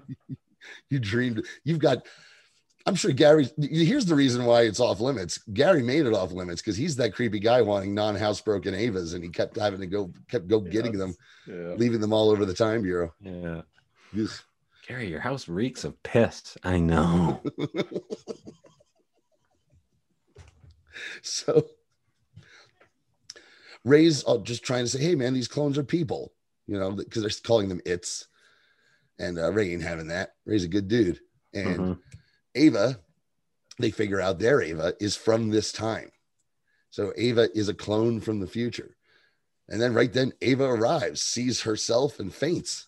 you dreamed, you've got, I'm sure Gary, here's the reason why it's off limits. Gary made it off limits because he's that creepy guy wanting non housebroken Avas and he kept having to go, kept go getting them Yeah. leaving them all over the time bureau. Yeah. Ugh. Gary, your house reeks of piss. I know. <laughs> so Ray's uh, just trying to say, hey man, these clones are people, you know, because they're calling them its. And uh, Ray ain't having that. Ray's a good dude. And Mhm. Ava, they figure out their Ava is from this time. So Ava is a clone from the future. And then right then, Ava arrives, sees herself and faints.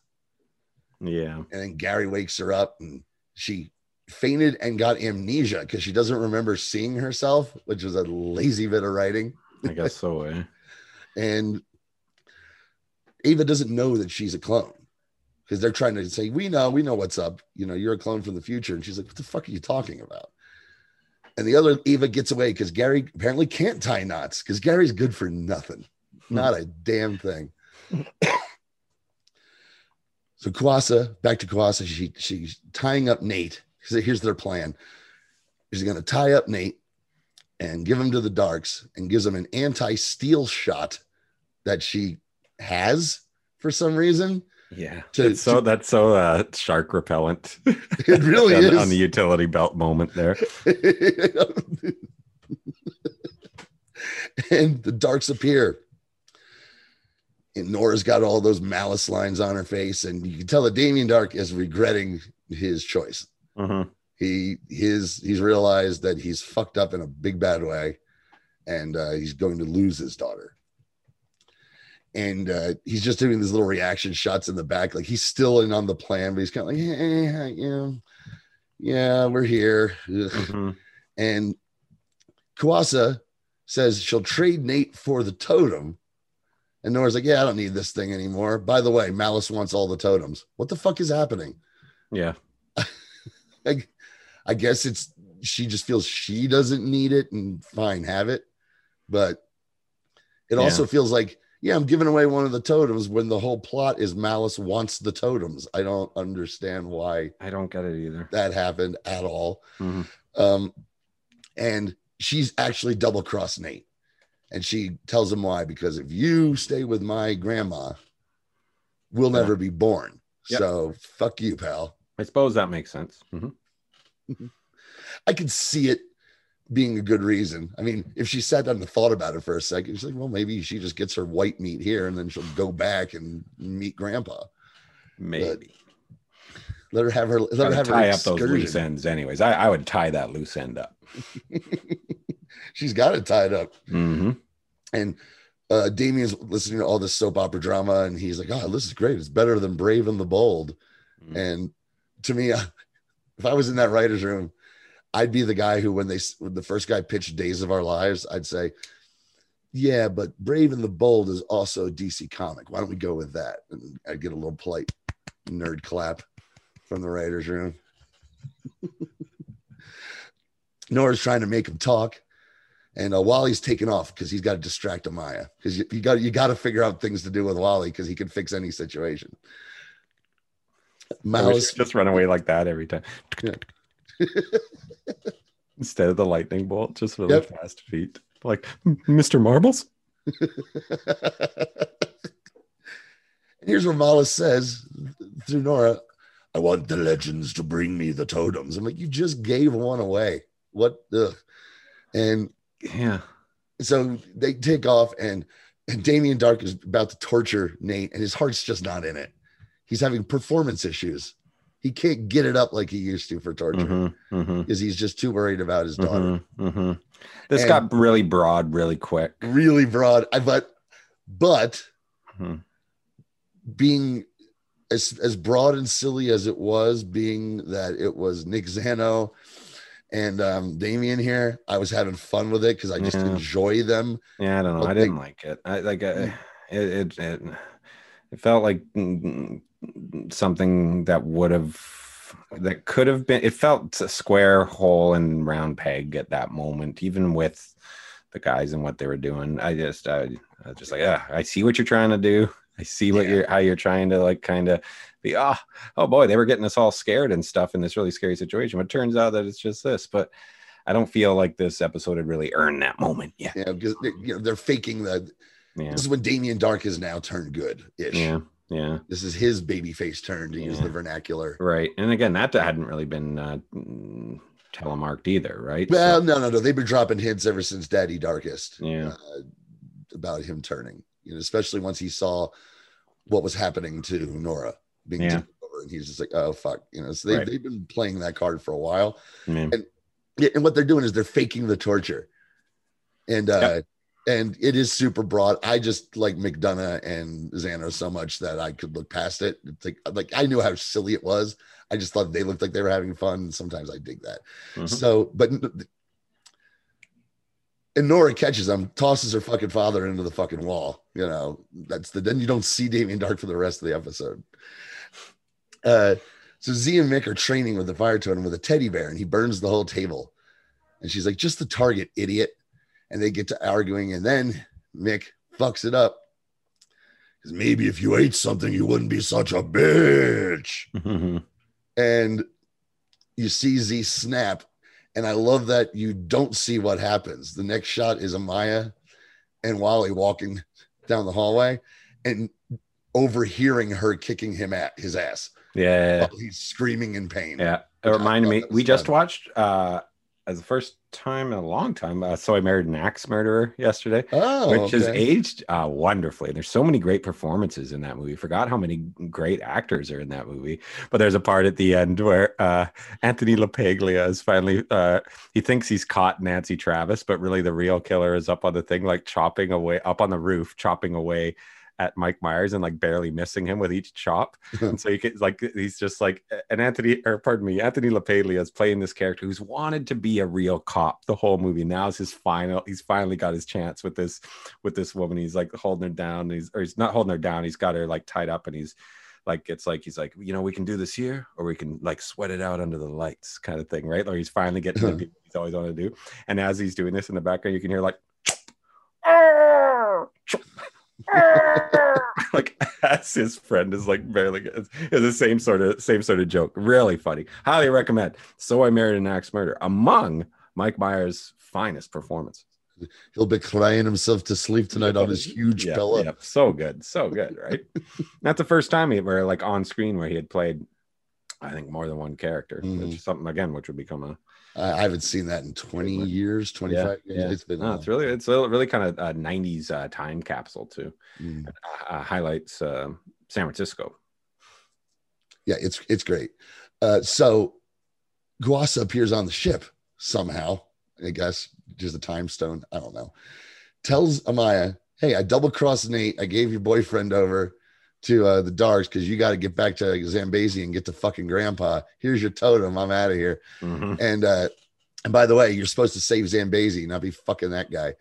Yeah. And then Gary wakes her up and she fainted and got amnesia because she doesn't remember seeing herself, which was a lazy bit of writing. I guess so. Eh? <laughs> And Ava doesn't know that she's a clone because they're trying to say, We know, we know what's up. You know, you're a clone from the future. And she's like, What the fuck are you talking about? And the other Eva gets away because Gary apparently can't tie knots because Gary's good for nothing, hmm. not a damn thing. <laughs> so Kuasa, back to Kuasa, she she's tying up Nate. So here's their plan. She's gonna tie up Nate and give him to the Darhks and gives him an anti-steel shot that she has for some reason. Yeah. To- It's so that's so uh, shark repellent. <laughs> It really <laughs> on, is. on the utility belt moment there. <laughs> and the Darhks appear. And Nora's got all those Mallus lines on her face, and you can tell that Damien Darhk is regretting his choice. Mhm. He his he's realized that he's fucked up in a big bad way, and uh, he's going to lose his daughter. And uh, he's just doing these little reaction shots in the back, like he's still in on the plan, but he's kind of like, yeah, yeah, yeah, we're here. Ugh. Mhm. And Kuasa says she'll trade Nate for the totem. And Nora's like, Yeah, I don't need this thing anymore. By the way, Mallus wants all the totems. What the fuck is happening? Yeah. <laughs> Like, I guess it's she just feels she doesn't need it and fine, have it. But it also feels like, yeah, I'm giving away one of the totems when the whole plot is Mallus wants the totems. I don't understand why I don't get it either. that happened at all. Mhm. Um, and she's actually double crossed Nate. And she tells him why because if you stay with my grandma, we'll Yeah. never be born. Yep. So fuck you, pal. I suppose that makes sense. Mhm. <laughs> I could see it being a good reason. I mean, if she sat down and thought about it for a second, she's like, well, maybe she just gets her white meat here and then she'll go back and meet grandpa. Maybe. Let her have her let her have her tie up those loose ends, anyways. I, I would tie that loose end up. <laughs> She's got it tied up. hmm and uh Damien's listening to all this soap opera drama and he's like, Oh, this is great. It's better than Brave and the Bold. Mhm. And to me, <laughs> if I was in that writer's room, I'd be the guy who, when they when the first guy pitched Days of Our Lives, I'd say, Yeah, but Brave and the Bold is also a DC comic. Why don't we go with that? And I'd get a little polite nerd clap from the writer's room. <laughs> Nora's trying to make him talk. And uh, Wally's taking off because he's got to distract Amaya because you, you got you got to figure out things to do with Wally because he can fix any situation. Mouse, just run away like that every time. Yeah. <laughs> Instead of the lightning bolt, just really Yep. fast feet. Like Mr. Marbles. <laughs> And here's what Mallus says through Nora I want the legends to bring me the totems. I'm like, you just gave one away. What the? And Yeah. so they take off, and, and Damien Darhk is about to torture Nate, and his heart's just not in it. He's having performance issues. He can't get it up like he used to for torture Mhm, mhm, because he's just too worried about his daughter. mhm, mhm. This And- got really broad really quick. Really broad. I but but Mhm. being as as broad and silly as it was, being that it was Nick Zano and um Damien here, I was having fun with it because I just Yeah. enjoy them. Yeah, I don't know. But I they- didn't like it. I like uh, it. It it, it felt like mm, something that would have that could have been. It felt a square hole and round peg at that moment, even with the guys and what they were doing. I just I, I was just like, yeah, I see what you're trying to do. I see what Yeah. you're how you're trying to like kind of be. Oh, oh boy, they were getting us all scared and stuff in this really scary situation. But it turns out that it's just this. But I don't feel like this episode had really earned that moment yet. Know, because you know they're faking the. Yeah. This is when Damien Darhk has now turned good ish. Yeah, yeah, This is his baby face turn to use the vernacular. right. And again, that hadn't really been uh, mm, telemarked either, right? Well, So- no, no, no. They've been dropping hints ever since Daddy Darhkest. Yeah. uh, about him turning. You know, especially once he saw what was happening to Nora being Yeah. taken over, and he's just like, "Oh fuck," you know. So they, Right. they've been playing that card for a while, mean, yeah, and what they're doing is they're faking the torture, and uh, and it is super broad. I just like McDonough and Zano so much that I could look past it. It's like like I knew how silly it was. I just thought they looked like they were having fun. Sometimes I dig that. Mhm. So, but and Nora catches him, tosses her fucking father into the fucking wall. You know, that's the then you don't see Damien Darhk for the rest of the episode. Uh, so Z and Mick are training with the fire totem with a teddy bear, and he burns the whole table. And she's like, "Just the target, idiot." And they get to arguing, and then Mick fucks it up. Because maybe if you ate something, you wouldn't be such a bitch <laughs> and you see Z snap. And I love that you don't see what happens. The next shot is Amaya and Wally walking down the hallway and overhearing her kicking him at his ass yeah. while he's screaming in pain. Yeah, it reminded me. We just watched uh as the first time in a long time. Uh, so I married an axe murderer yesterday, Oh, which has aged uh, wonderfully. There's so many great performances in that movie. Forgot how many great actors are in that movie. But there's a part at the end where uh, Anthony LaPaglia is finally. Uh, he thinks he's caught Nancy Travis, but really the real killer is up on the thing, like chopping away up on the roof, chopping away at Mike Myers and like barely missing him with each chop. and <laughs> so you can like he's just like an Anthony or pardon me, Anthony LaPaglia is playing this character who's wanted to be a real cop the whole movie. Now is his final he's finally got his chance with this with this woman. He's like holding her down. He's or he's not holding her down, he's got her like tied up and he's like it's like he's like you know we can do this here or we can like sweat it out under the lights kind of thing right or he's finally getting the <laughs> people he's always wanted to do and as he's doing this in the background you can hear like <laughs> ah! <laughs> <laughs> like as his friend is like barely it's, it's the same sort of same sort of joke. Really funny. Highly recommend. So i married an axe murder among mike myers finest performance He'll be crying himself to sleep tonight on his <laughs> huge yeah, pillow. yeah, so good so good right? That's the first time he were like on screen where he had played i think more than one character Mhm. which is something again which would become a I, I haven't seen that in 20 years, 25 years. yeah. It's been no, it's really it's a really kind of a 90s uh, time capsule too Mm. uh, highlights uh, san francisco yeah, it's it's great. Uh, so Kuasa appears on the ship somehow. I guess just a time stone. I don't know. Tells Amaya, "Hey, I double crossed Nate. I gave your boyfriend over to uh, the Darhks because you got to get back to Zambezi and get to fucking Grandpa. Here's your totem. I'm out of here." Mhm. And uh, and by the way, you're supposed to save Zambezi, not be fucking that guy.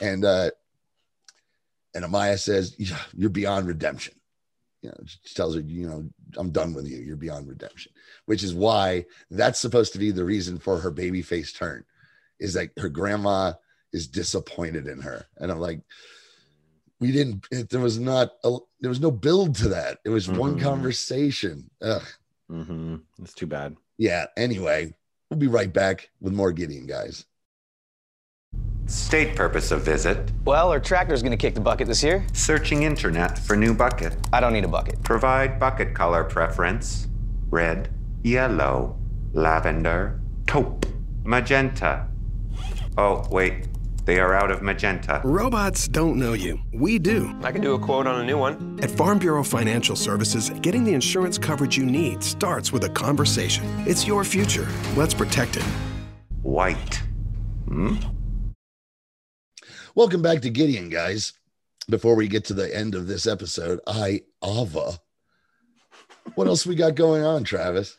And uh, and Amaya says, "Yeah, "You're beyond redemption." You know, she tells her, "You know, I'm done with you. You're beyond redemption." Which is why that's supposed to be the reason for her baby face turn, is that her grandma is disappointed in her. And I'm like, we didn't. It, there was not. A, there was no build to that. It was one Mhm. conversation. Ugh. hmm It's too bad. Yeah. Anyway, we'll be right back with more Gideon guys. State purpose of visit Well, our tractor's gonna kick the bucket this year. searching internet for new bucket. I don't need a bucket. Provide bucket color preference red, yellow, lavender, taupe, magenta. Oh, wait, they are out of magenta. Robots don't know you. We do. I can do a quote on a new one. At Farm Bureau Financial Services, getting the insurance coverage you need starts with a conversation. It's your future. Let's protect it. White. Hmm? Welcome back to Gideon, guys. Before we get to the end of this episode, I Ava. What else we got going on, Travis?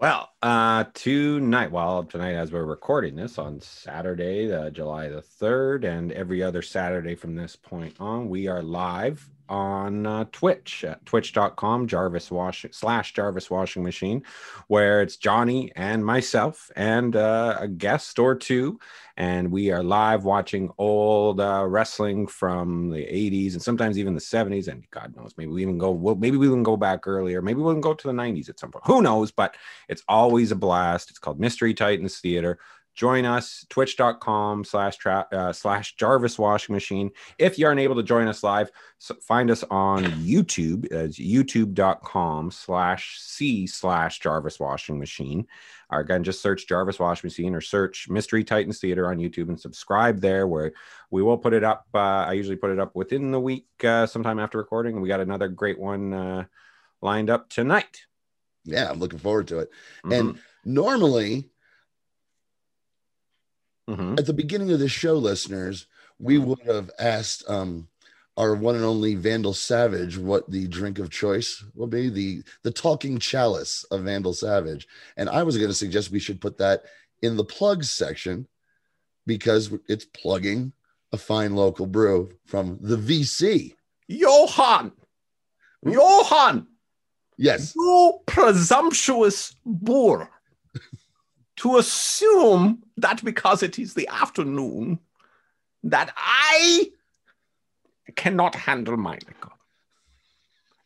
Well, uh, tonight, well, tonight as we're recording this on Saturday, uh, July the 3rd, and every other Saturday from this point on, we are live on uh, Twitch at twitch.com Jarvis Wash slash Jarvis Washing Machine, where it's Johnny and myself and uh, a guest or two. And we are live watching old uh, wrestling from the 80s and sometimes even the 70s. And God knows, maybe we even go, well, maybe we can go back earlier. Maybe we can go to the 90s at some point. Who knows? But it's always a blast. It's called Mystery Titans Theater. Join us, twitch.com slash tra- uh, slash Jarvis Washing Machine. If you aren't able to join us live, so find us on YouTube as youtube.com slash C slash Jarvis Washing Machine. Or again, just search Jarvis Washing Machine or search Mystery Titans Theater on YouTube and subscribe there where we will put it up. Uh, I usually put it up within the week, uh, sometime after recording. We got another great one uh, lined up tonight. Yeah, I'm looking forward to it. Mhm. And normally Mhm. at the beginning of the show, listeners, we would have asked um, our one and only Vandal Savage what the drink of choice will be the the talking chalice of Vandal Savage, and I was going to suggest we should put that in the plugs section because it's plugging a fine local brew from the VC. Johann, Johann, Yes, you presumptuous boor, to assume that because it is the afternoon, that I cannot handle my liquor,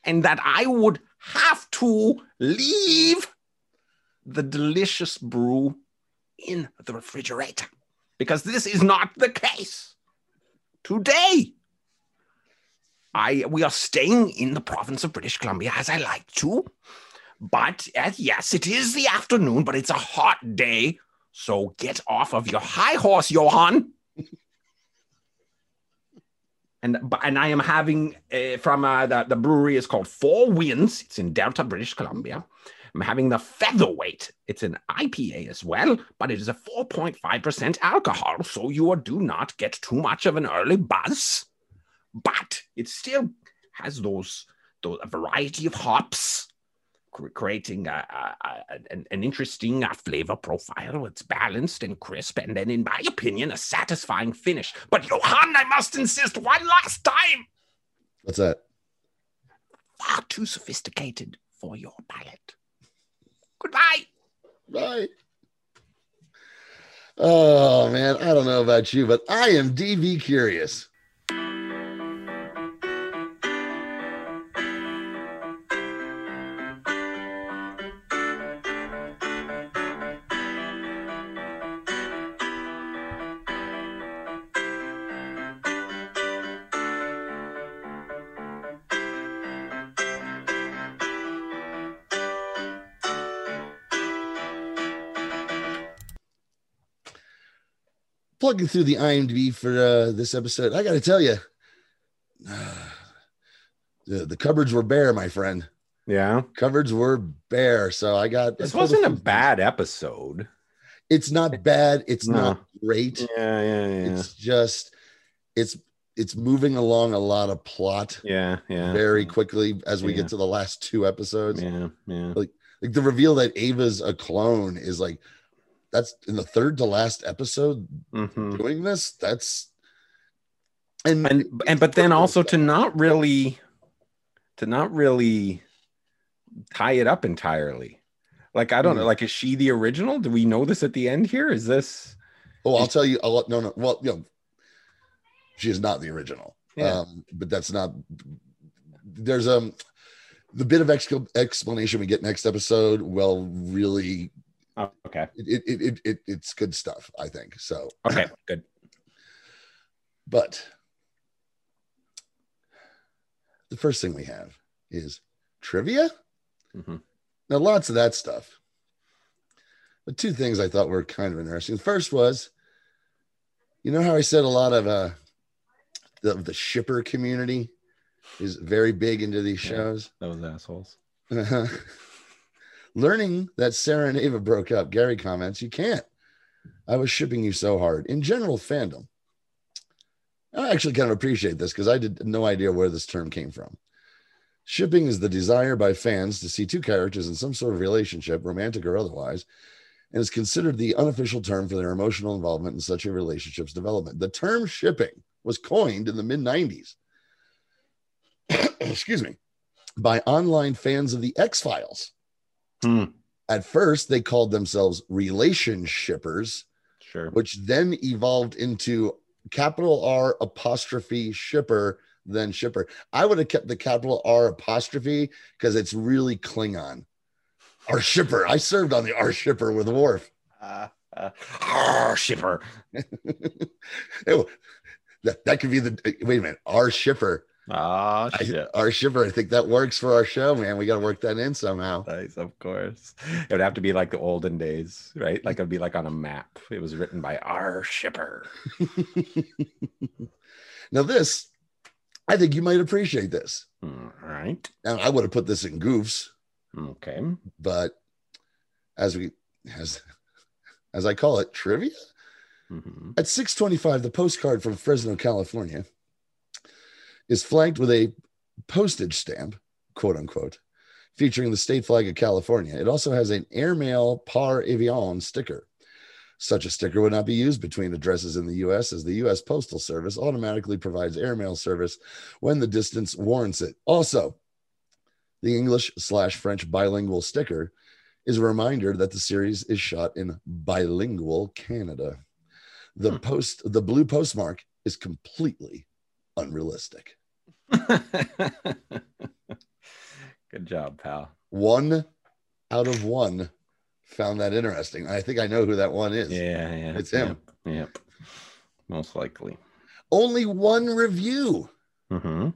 and that I would have to leave the delicious brew in the refrigerator, because this is not the case today. I we are staying in the province of British Columbia as I like to. But uh, yes, it is the afternoon, but it's a hot day. So get off of your high horse, Johann. <laughs> and and I am having uh, from uh, the the brewery is called Four Winds. It's in Delta, British Columbia. I'm having the featherweight. It's an IPA as well, but it is a 4.5% alcohol, so you do not get too much of an early buzz but it still has those, those a variety of hops, creating a, a, a- an, an interesting uh, flavor profile. It's balanced and crisp, and then, in my opinion, a satisfying finish. But Johan, I must insist one last time, what's that? far too sophisticated for your palate. Goodbye. Bye. Oh man, I don't know about you, but I am DV curious. Plugging through the IMDb for uh, this episode, I got to tell you, <sighs> the, the cupboards were bare, my friend. Yeah, Cupboards were bare, so I got. this I wasn't a bad episode. It's not bad. It's No. not great. Yeah, yeah, yeah, It's just, it's it's moving along a lot of plot yeah, yeah. very quickly as we Yeah. get to the last two episodes. Yeah, yeah. Like Like the reveal that Ava's a clone is like that's in the third to last episode Mhm. doing this. That's and and and but then also to not really to not really tie it up entirely like i don't know Hmm. like is she the original do we know this at the end here is this oh, I'll tell you. I'll, no, no. Well, you know, she is not the original. Yeah. Um, but that's not. There's um the bit of exc- explanation we get next episode. Well, really, oh, okay it, it, it, it it's good stuff. I think so. okay good <clears throat> But the first thing we have is trivia. Mhm. Now, lots of that stuff. But two things I thought were kind of interesting. The first was, you know how I said a lot of uh, the, the shipper community is very big into these Yeah. shows. those assholes <laughs> Learning that Sara and Ava broke up, Gary comments, You can't. I was shipping you so hard. In general fandom, I actually kind of appreciate this because I did no idea where this term came from. Shipping is the desire by fans to see two characters in some sort of relationship, romantic or otherwise, and is considered the unofficial term for their emotional involvement in such a relationship's development. The term shipping was coined in the mid 90s, <coughs> excuse me, by online fans of the X Files. Hmm. At first, they called themselves relationshippers, sure which then evolved into capital R apostrophe shipper, then shipper. I would have kept the capital R apostrophe because it's really Klingon. Our shipper. I served on the R shipper with Worf. <laughs> uh, uh, arr, shipper <laughs> that, that could be the wait a minute. Our shipper. Ah I- shit our shipper. I think that works for our show, man. We got to work that in somehow. Nice, of course. It would have to be like the olden days, right? Like it'd be like on a map. It was written by our shipper. <laughs> now, this, I think you might appreciate this. All right. Now, I would have put this in goofs, Okay. but as we as as I call it, trivia. Mhm. At 625, the postcard from Fresno, California is flanked with a postage stamp, quote unquote, featuring the state flag of California. It also has an airmail par avion sticker. Such a sticker would not be used between addresses in the US as the US Postal Service automatically provides airmail service when the distance warrants it. Also, the English slash French bilingual sticker is a reminder that the series is shot in bilingual Canada. The Hmm. post the blue postmark is completely unrealistic. <laughs> Good job, pal. One out of one found that interesting. I think I know who that one is. Yeah, yeah. It's him. Yep. yep. Most likely. Only one review. hmm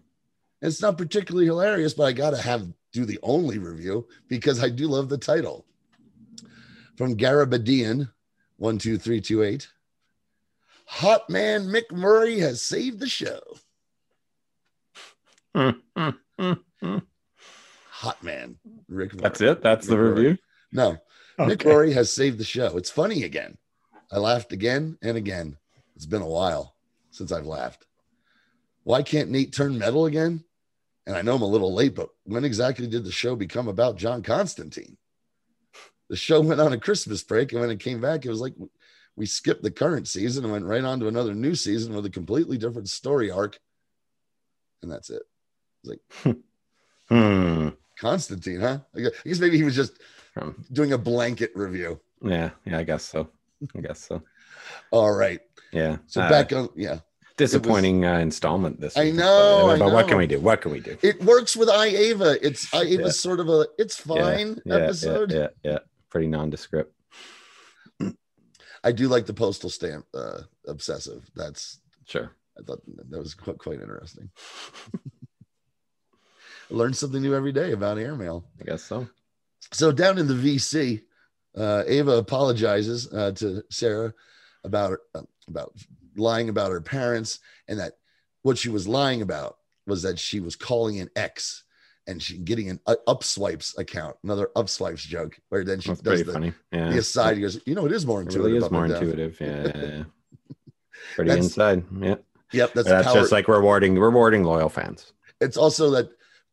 It's not particularly hilarious, but I gotta have do the only review because I do love the title. From Garabadian, one two three two eight. Hot man Mick Murray has saved the show. <laughs> Hot man Rick. Murray. That's it. That's the Rick Murray. review. No, Mick Okay. Murray has saved the show. It's funny again. I laughed again and again. It's been a while since I've laughed. Why can't Nate turn metal again? And I know I'm a little late, but when exactly did the show become about John Constantine? The show went on a Christmas break, and when it came back, it was like we skipped the current season and went right on to another new season with a completely different story arc. And that's it. Like, hmm. Constantine, huh? I guess maybe he was just From doing a blanket review. yeah, yeah. I guess so. I guess so. All right. Yeah. So Uh, back on, yeah. disappointing uh, installment this I know, but, I but what can we do? What can we do? It works with iAva. It's <laughs> iAva's Yeah. sort of a it's fine yeah, episode. Yeah, yeah, yeah. Pretty nondescript. <clears throat> I do like the postal stamp uh obsessive. That's Sure. I thought that was quite, quite interesting. <laughs> I learned something new every day about airmail. I guess so. So down in the VC, uh, Ava apologizes uh, to Sara about uh, about lying about her parents, and that what she was lying about was that she was calling an ex and she getting an uh, upswipes account, another upswipes joke, where then she That's does the, funny. Yeah. the aside. He goes, you know, it is more It intuitive. really is more and down." intuitive. Yeah, yeah, yeah. <laughs> Pretty That's- inside. Yeah. Yep, that's, That's, power. just like rewarding rewarding loyal fans. it's also that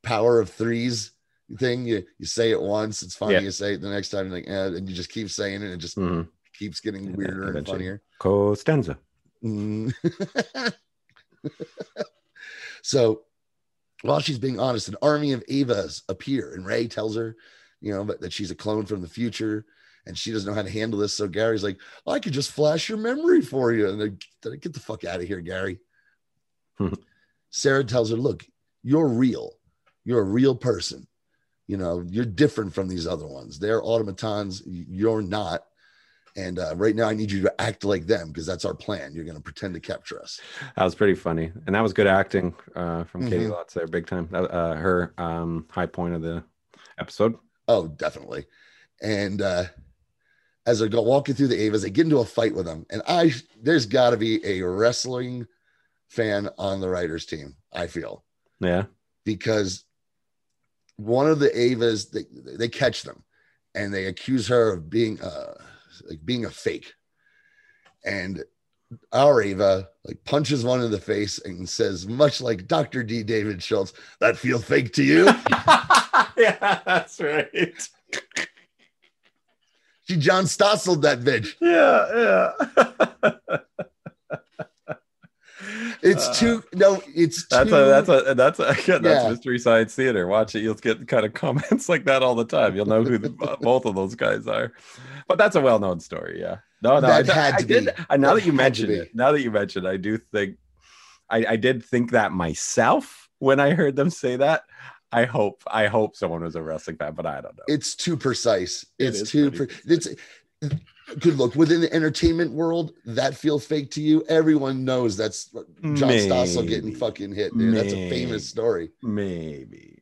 power of threes thing. You you say it once, it's funny. Yeah. You say it the next time, like, eh, and you just keep saying it, and it just hmm keeps getting weirder and eventually. funnier. Costanza. Mm. <laughs> so while she's being honest, an army of Avas appear, and Ray tells her, you know, that, that she's a clone from the future and she doesn't know how to handle this. So Gary's like, I could just flash your memory for you. And then get the fuck out of here, Gary. Sara tells her, Look, you're real. You're a real person. You know, you're different from these other ones. They're automatons. You're not. And uh, right now, I need you to act like them because that's our plan. You're going to pretend to capture us. That was pretty funny, and that was good acting uh, from Katie Mhm. Lotz there, big time. That, uh, her um, high point of the episode. Oh, definitely. And uh, as they're go- walking through the Avas, they get into a fight with them. And I, there's got to be a wrestling fan on the writers' team. I feel Yeah, because one of the Avas they, they catch them and they accuse her of being uh like being a fake. And our Ava like punches one in the face and says, much like Dr. D. David Schultz, that feel fake to you. <laughs> yeah, that's right. she John Stosseled that bitch. Yeah, yeah. <laughs> It's Uh, too no, it's That's too, a that's a that's a again, <laughs> that's Yeah. mystery science theater. Watch it, you'll get kind of comments <laughs> like that all the time. You'll know who the, <laughs> both of those guys are. But that's a well-known story. Yeah. No, no, That I, had I to did. be. I, now That that you mentioned it, now that you mentioned, I do think I, I did think that myself when I heard them say that. I hope I hope someone was a wrestling fan, but I don't know. it's too precise. It's is too pre- it's good look within the entertainment world that feel fake to you. Everyone knows that's John Stossel getting fucking hit, dude. That's a famous story. Maybe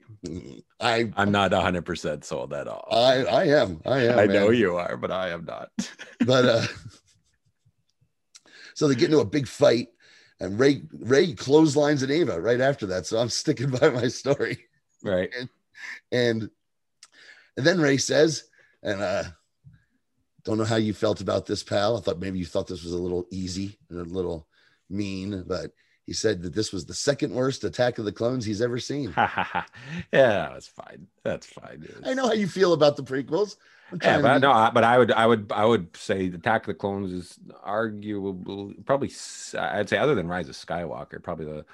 I I'm not 100 percent sold at all. I I am. I am. I know you are, but I am not. <laughs> But uh so they get into a big fight and Ray Ray clotheslines an Ava right after that. So I'm sticking by my story. right. and and then Ray says, and uh don't know how you felt about this, pal. I thought maybe you thought this was a little easy and a little mean, but he said that this was the second worst Attack of the Clones he's ever seen. <laughs> yeah, that's fine. That's fine. I know how you feel about the prequels. Yeah, but be- no, I- but I would, I would, I would say Attack of the Clones is arguable, probably. I'd say other than Rise of Skywalker, probably the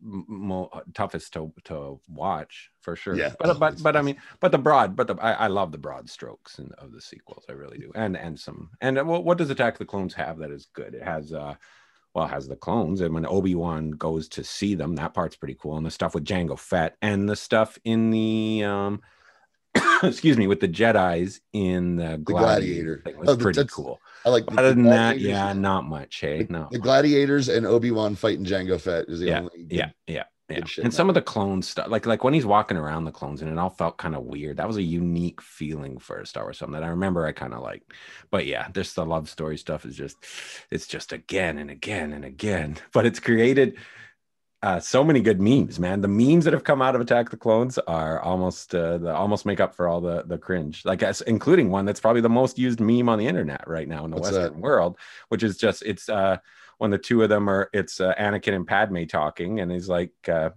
mo- toughest to to watch for sure. Yeah. but but but I mean, but the broad, but the I, I love the broad strokes in, of the sequels. I really do, and and some and uh, what what does Attack of the Clones have that is good? It has uh. Well, it has the clones, and when Obi Wan goes to see them, that part's pretty cool. And the stuff with Jango Fett, and the stuff in the um, <laughs> excuse me, with the Jedi's in the Gladiator. Gladiator thing was Oh, the- pretty cool. I like the- Other the than that, yeah, not much. Hey, no. The Gladiators and Obi Wan fighting Jango Fett is the Yeah, only. Yeah, yeah, yeah. good And some of the clone stuff, like like when he's walking around the clones, and it all felt kind of weird. That was a unique feeling for a Star Wars film that I remember. I kind of like, but yeah, just the love story stuff is just, it's just again and again and again. But it's created uh, so many good memes, man. The memes that have come out of Attack the Clones are almost uh, the almost make up for all the the cringe. Like including one that's probably the most used meme on the internet right now in the What's Western that? world, which is just it's uh when the two of them are it's uh, Anakin and Padme talking, and he's like uh,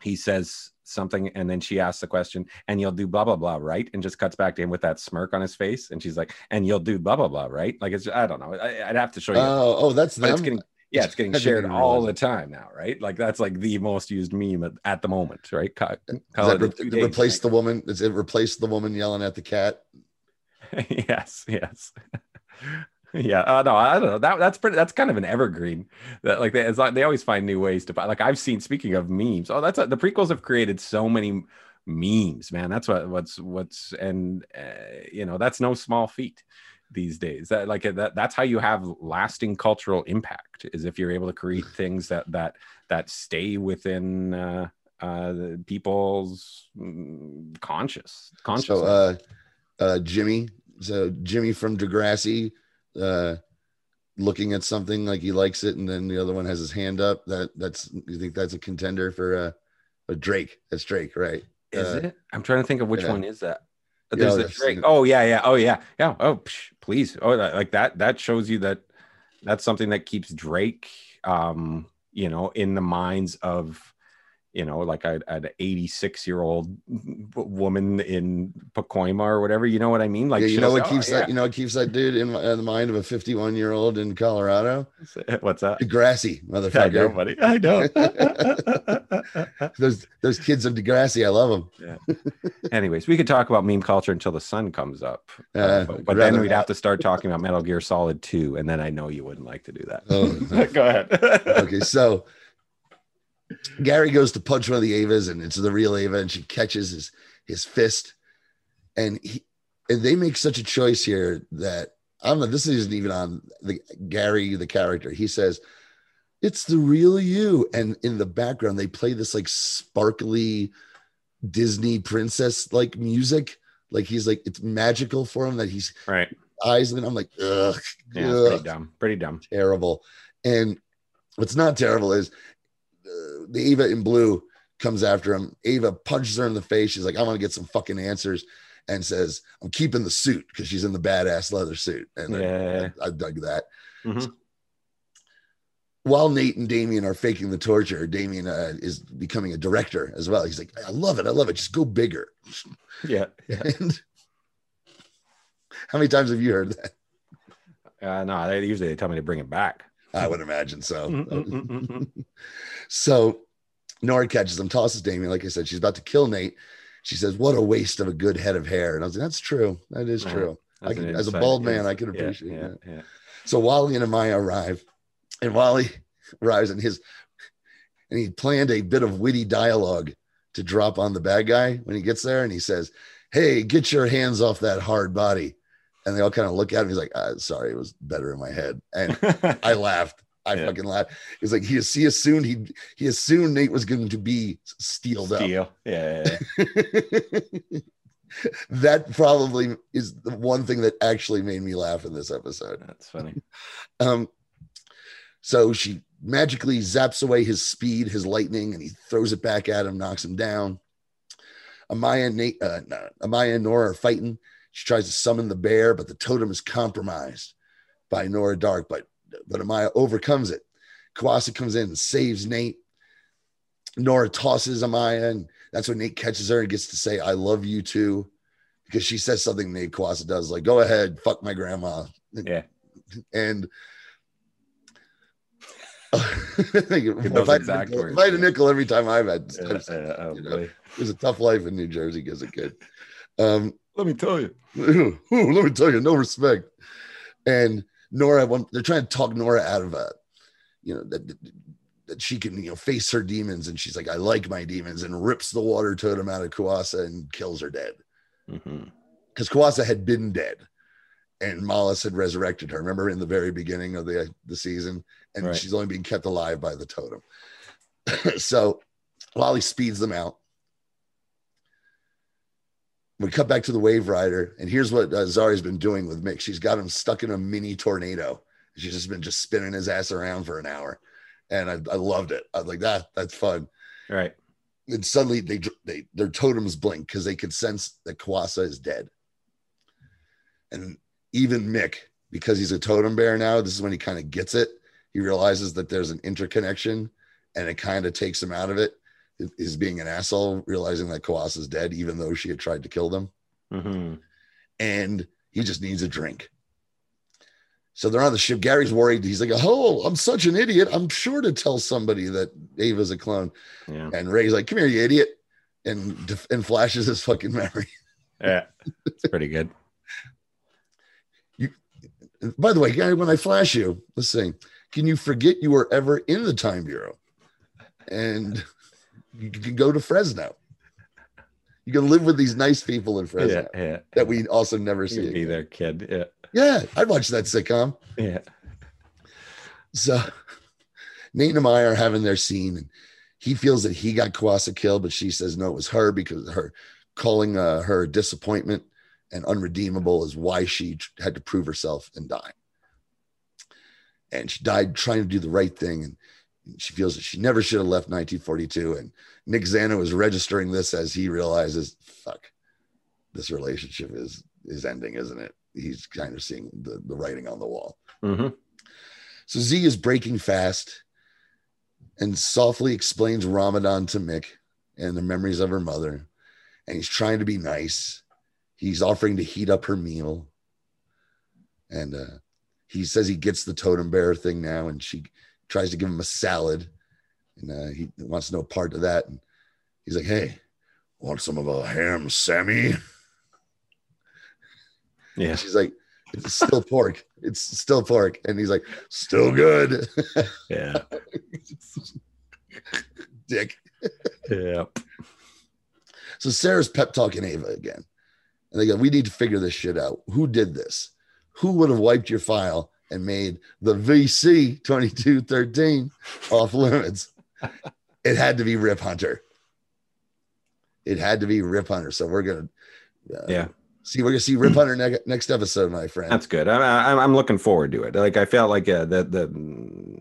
he says something and then she asks the question and you'll do blah blah blah right and just cuts back to him with that smirk on his face and she's like and you'll do blah blah blah right like it's i don't know I, i'd have to show you Oh, oh, that's but it's them. getting yeah it's getting shared all the time now right? Like that's like the most used meme at, at the moment right? Ca- call that it re- replace the woman? Does it replace the woman yelling at the cat? <laughs> yes yes. <laughs> Yeah uh, no i don't know. That that's pretty that's kind of an evergreen that like they, like they always find new ways to like i've seen speaking of memes oh that's a, the prequels have created so many memes man. That's what what's what's and uh, you know that's no small feat these days that like that that's how you have lasting cultural impact is if you're able to create <sighs> things that that that stay within uh uh people's conscious conscious So, uh, uh, Jimmy, so Jimmy from Degrassi, uh, looking at something like he likes it, and then the other one has his hand up. That that's you think that's a contender for uh, uh Drake? That's Drake, right? Is Uh, it? I'm trying to think of which yeah. one is that. Yeah, There's the Drake. Oh yeah, yeah. Oh yeah, yeah. Oh, psh, please. Oh, like that. That shows you that that's something that keeps Drake, um, you know, in the minds of, you know, like a, an 86 year old woman in Pacoima or whatever. You know what I mean? Like, yeah, you know what "Oh, keeps that? You know keeps that dude in, in the mind of a 51 year old in Colorado? <laughs> What's that? Degrassi, <laughs> I know, motherfucker. buddy. I know. <laughs> those those kids of Degrassi, I love them. Yeah. Anyways, we could talk about meme culture until the sun comes up. Uh, but but then we'd not. have to start talking about Metal Gear Solid 2, and then I know you wouldn't like to do that. Oh. Go ahead. okay, so Gary goes to punch one of the Avas, and it's the real Ava, and she catches his his fist, and he and they make such a choice here that I don't know. This isn't even on the Gary the character. He says, "It's the real you," and in the background they play this like sparkly Disney princess like music. Like he's like it's magical for him that he's right. eyes, and I'm like, ugh, Yeah, ugh pretty dumb. Pretty dumb. terrible. And what's not terrible is the Ava in blue comes after him. Ava punches her in the face. She's like, I want to get some fucking answers. And says, I'm keeping the suit because she's in the badass leather suit. And I- Yeah. I, I dug that. Mhm. While Nate and Damien are faking the torture, Damien uh, is becoming a director as well. He's like, I love it. I love it. Just go bigger. <laughs> Yeah. yeah. <laughs> And how many times have you heard that? Uh, no, they usually they tell me to bring it back. I would imagine so. <laughs> So Nora catches him, tosses Damien. Like I said, she's about to kill Nate. She says, What a waste of a good head of hair. And I was like, That's true. That is Yeah. true. I can- as a bald man. I can appreciate yeah, that. Yeah. So Wally and Amaya arrive, and Wally <laughs> arrives and his and he planned a bit of witty dialogue to drop on the bad guy when he gets there, and he says, Hey, get your hands off that hard body. And they all kind of look at him. He's like, uh, sorry, it was better in my head. And I <laughs> laughed. I Yeah. fucking laughed. He's like, he, he assumed he he assumed Nate was going to be steeled up. Steel. Yeah. yeah, yeah. <laughs> that probably is the one thing that actually made me laugh in this episode. That's funny. <laughs> Um, so she magically zaps away his speed, his lightning, and he throws it back at him, knocks him down. Amaya Nate, uh, no, Amaya and Nora are fighting. She tries to summon the bear, but the totem is compromised by Nora Darhk. But but Amaya overcomes it. Kuasa comes in and saves Nate. Nora tosses Amaya, and that's when Nate catches her and gets to say, I love you too. Because she says something Nate Kuasa does, like, go ahead, fuck my grandma. Yeah. <laughs> And <laughs> if, I nickel, words, if I had a nickel every time I've had, Yeah, I've- yeah, oh, you know, it was a tough life in New Jersey as a kid. Um, Let me tell you. <laughs> Let me tell you, no respect. And Nora, they're trying to talk Nora out of a, you know, that, that she can, you know, face her demons. And she's like, I like my demons, and rips the water totem out of Kuasa and kills her dead. Mhm. Because Kuasa had been dead and Mallus had resurrected her. Remember in the very beginning of the, the season? And Right. she's only being kept alive by the totem. <laughs> so Wally speeds them out. We cut back to the Waverider, and here's what uh, Zari's been doing with Mick. She's got him stuck in a mini tornado. She's just been just spinning his ass around for an hour, and I, I loved it. I was like, that that's fun. Right. And suddenly they they their totems blink because they can sense that Kuasa is dead. And even Mick, because he's a totem bear now, this is when he kind of gets it. He realizes that there's an interconnection, and it kind of takes him out of it. Is being an asshole, realizing that Kuasa's dead, even though she had tried to kill them hmm and he just needs a drink. So they're on the ship. Gary's worried. He's like, "Oh, I'm such an idiot. I'm sure to tell somebody that Ava's a clone." Yeah. And Ray's like, "Come here, you idiot!" and def- and flashes his fucking memory. <laughs> Yeah. It's pretty good. you, By the way, Gary, when I flash you, let's see. Can you forget you were ever in the time bureau? And you can go to Fresno. You can live with these nice people in Fresno Yeah. Yeah. that we also never see. Be there, kid. Yeah. Yeah, I'd watch that sitcom. Yeah. So Nate and I are having their scene, and he feels that he got Kuasa killed, but she says no, it was her because her calling uh, her a disappointment and unredeemable is why she had to prove herself and die. And she died trying to do the right thing, and she feels that she never should have left 1942. And Nick Zano is registering this as he realizes, fuck, this relationship is is ending, isn't it? He's kind of seeing the, the writing on the wall. hmm So Z is breaking fast and softly explains Ramadan to Mick and the memories of her mother. And he's trying to be nice. He's offering to heat up her meal. And uh, he says he gets the totem bearer thing now. And she tries to give him a salad. And uh, he wants no part of that. And he's like, hey, want some of a ham, Sammy? <laughs> Yeah. She's like, it's still pork. It's still pork. And he's like, still good. <laughs> Yeah. <laughs> Dick. Yeah. So Sara's pep talking Ava again. And they go, We need to figure this shit out. Who did this? Who would have wiped your file and made the VC 2213 off limits? It had to be Rip Hunter. It had to be Rip Hunter. So we're going to uh, Yeah. see, we're to see Rip Hunter ne- next episode, my friend. That's good. I'm, I'm, I'm looking forward to it. Like I felt like uh, the, the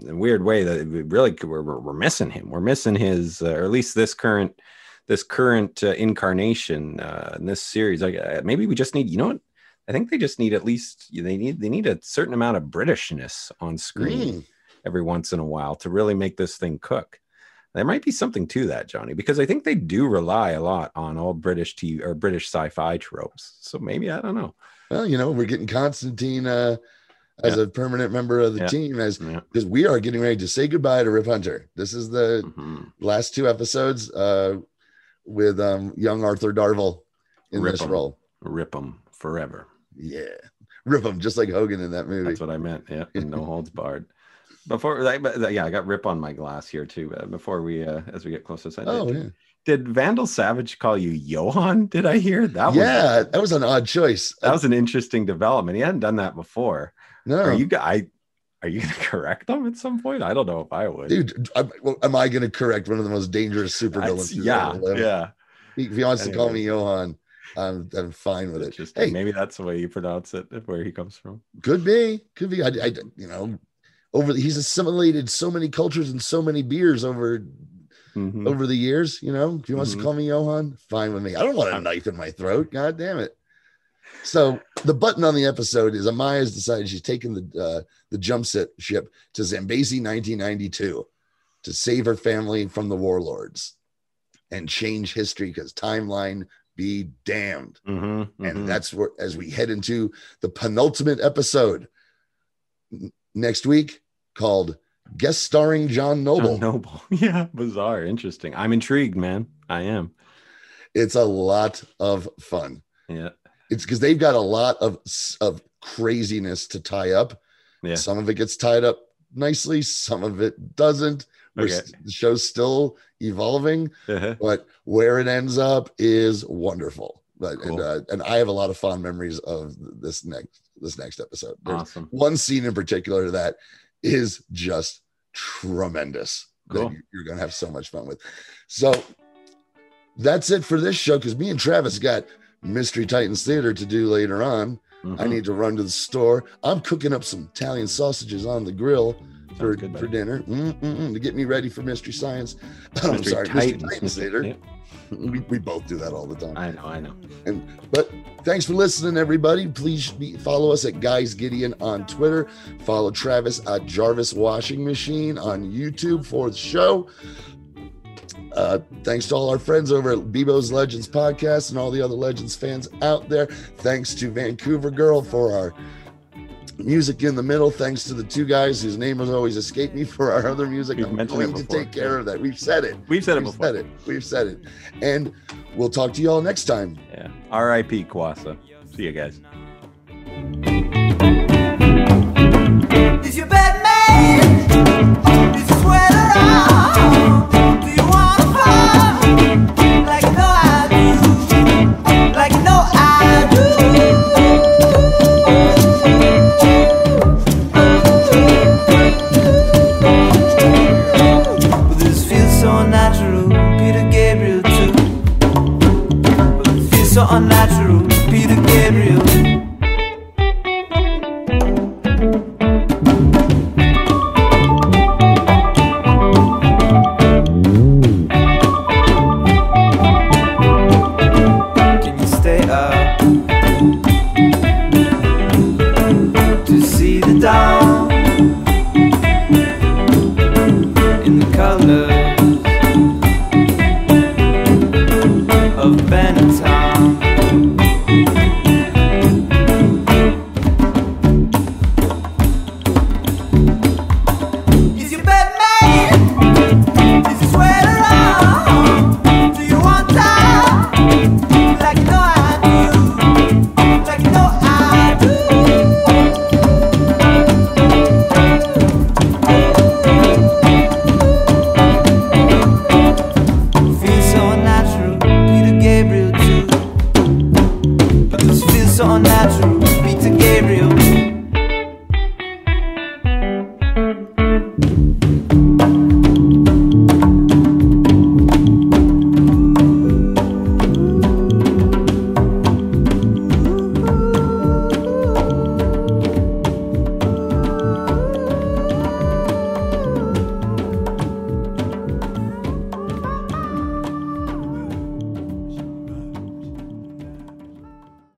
the weird way that we really could- we're, we're we're missing him. We're missing his, uh, or at least this current this current uh, incarnation uh, in this series. Like uh, maybe we just need. You know what? I think they just need at least they need they need a certain amount of Britishness on screen Mm. every once in a while to really make this thing cook. There might be something to that, Johnny, because I think they do rely a lot on old British TV or British sci-fi tropes. So maybe I don't know. Well, you know, we're getting Constantine uh, as a permanent member of the Yeah. team as Yeah. because we are getting ready to say goodbye to Rip Hunter. This is the Mhm. last two episodes uh, with um, young Arthur Darvill in Rip this 'em. role. Rip them forever. Yeah, rip him just like Hogan in that movie. That's what I meant. Yeah, <laughs> no holds barred. Before, yeah, I got rip on my glass here too. Before we, uh, as we get closer, so oh did, yeah, did Vandal Savage call you Johan? Did I hear that? Was, yeah, that was an odd choice. that was an interesting development. He hadn't done that before. no, Are you? I are you going <laughs> to correct them at some point? I don't know if I would. dude? I, well, am I going to correct one of the most dangerous supervillains? yeah, yeah. If he wants to call me Johan, I'm, I'm fine with it. Hey, Maybe that's the way you pronounce it, where he comes from. Could be, could be. I, I you know, over he's assimilated so many cultures and so many beers over Mhm. over the years. You know, if he wants Mhm. to call me Johan, fine with me. I don't want a knife in my throat. God damn it. So the button on the episode is Amaya's decided she's taking the uh, the jump set ship to Zambezi 1992 to save her family from the warlords and change history because timeline be damned. Mhm, mhm. And that's where as we head into the penultimate episode next week called guest starring John Noble. John Noble. <laughs> Yeah, bizarre, interesting. I'm intrigued, man. I am. It's a lot of fun. Yeah, It's because they've got a lot of of craziness to tie up. yeah. Some of it gets tied up nicely, some of it doesn't. Okay. the show's still evolving, Uh-huh. but where it ends up is wonderful. But and uh, and I have a lot of fond memories of this next this next episode. There's Awesome. one scene in particular that is just tremendous Cool. that you're gonna have so much fun with. So that's it for this show because me and Travis got Mystery Titans Theater to do later on. I Mhm. need to run to the store. I'm cooking up some Italian sausages on the grill for, good, for dinner Mm-mm-mm, to get me ready for Mystery Science. <laughs> I'm Mystery sorry, Mystery Titans, Titans Mystery- Theater. yeah, <laughs> We, we both do that all the time. I know, I know. And but thanks for listening, everybody. Please be, follow us at Guys Gideon on Twitter. Follow Travis at Jarvis Washing Machine on YouTube for the show. Uh, thanks to all our friends over at Bebo's Legends podcast and all the other Legends fans out there. Thanks to Vancouver Girl for our music in the middle. Thanks to the two guys whose name has always escaped me for our other music. We've I'm mentioned going to take care of that. We've said it. We've said it We've before. said it. We've said it. And we'll talk to you all next time. Yeah. R.I.P. Kuasa. See you guys. Is your Batman? Is your sweater on? Do you want to fall? Like you know I do. Like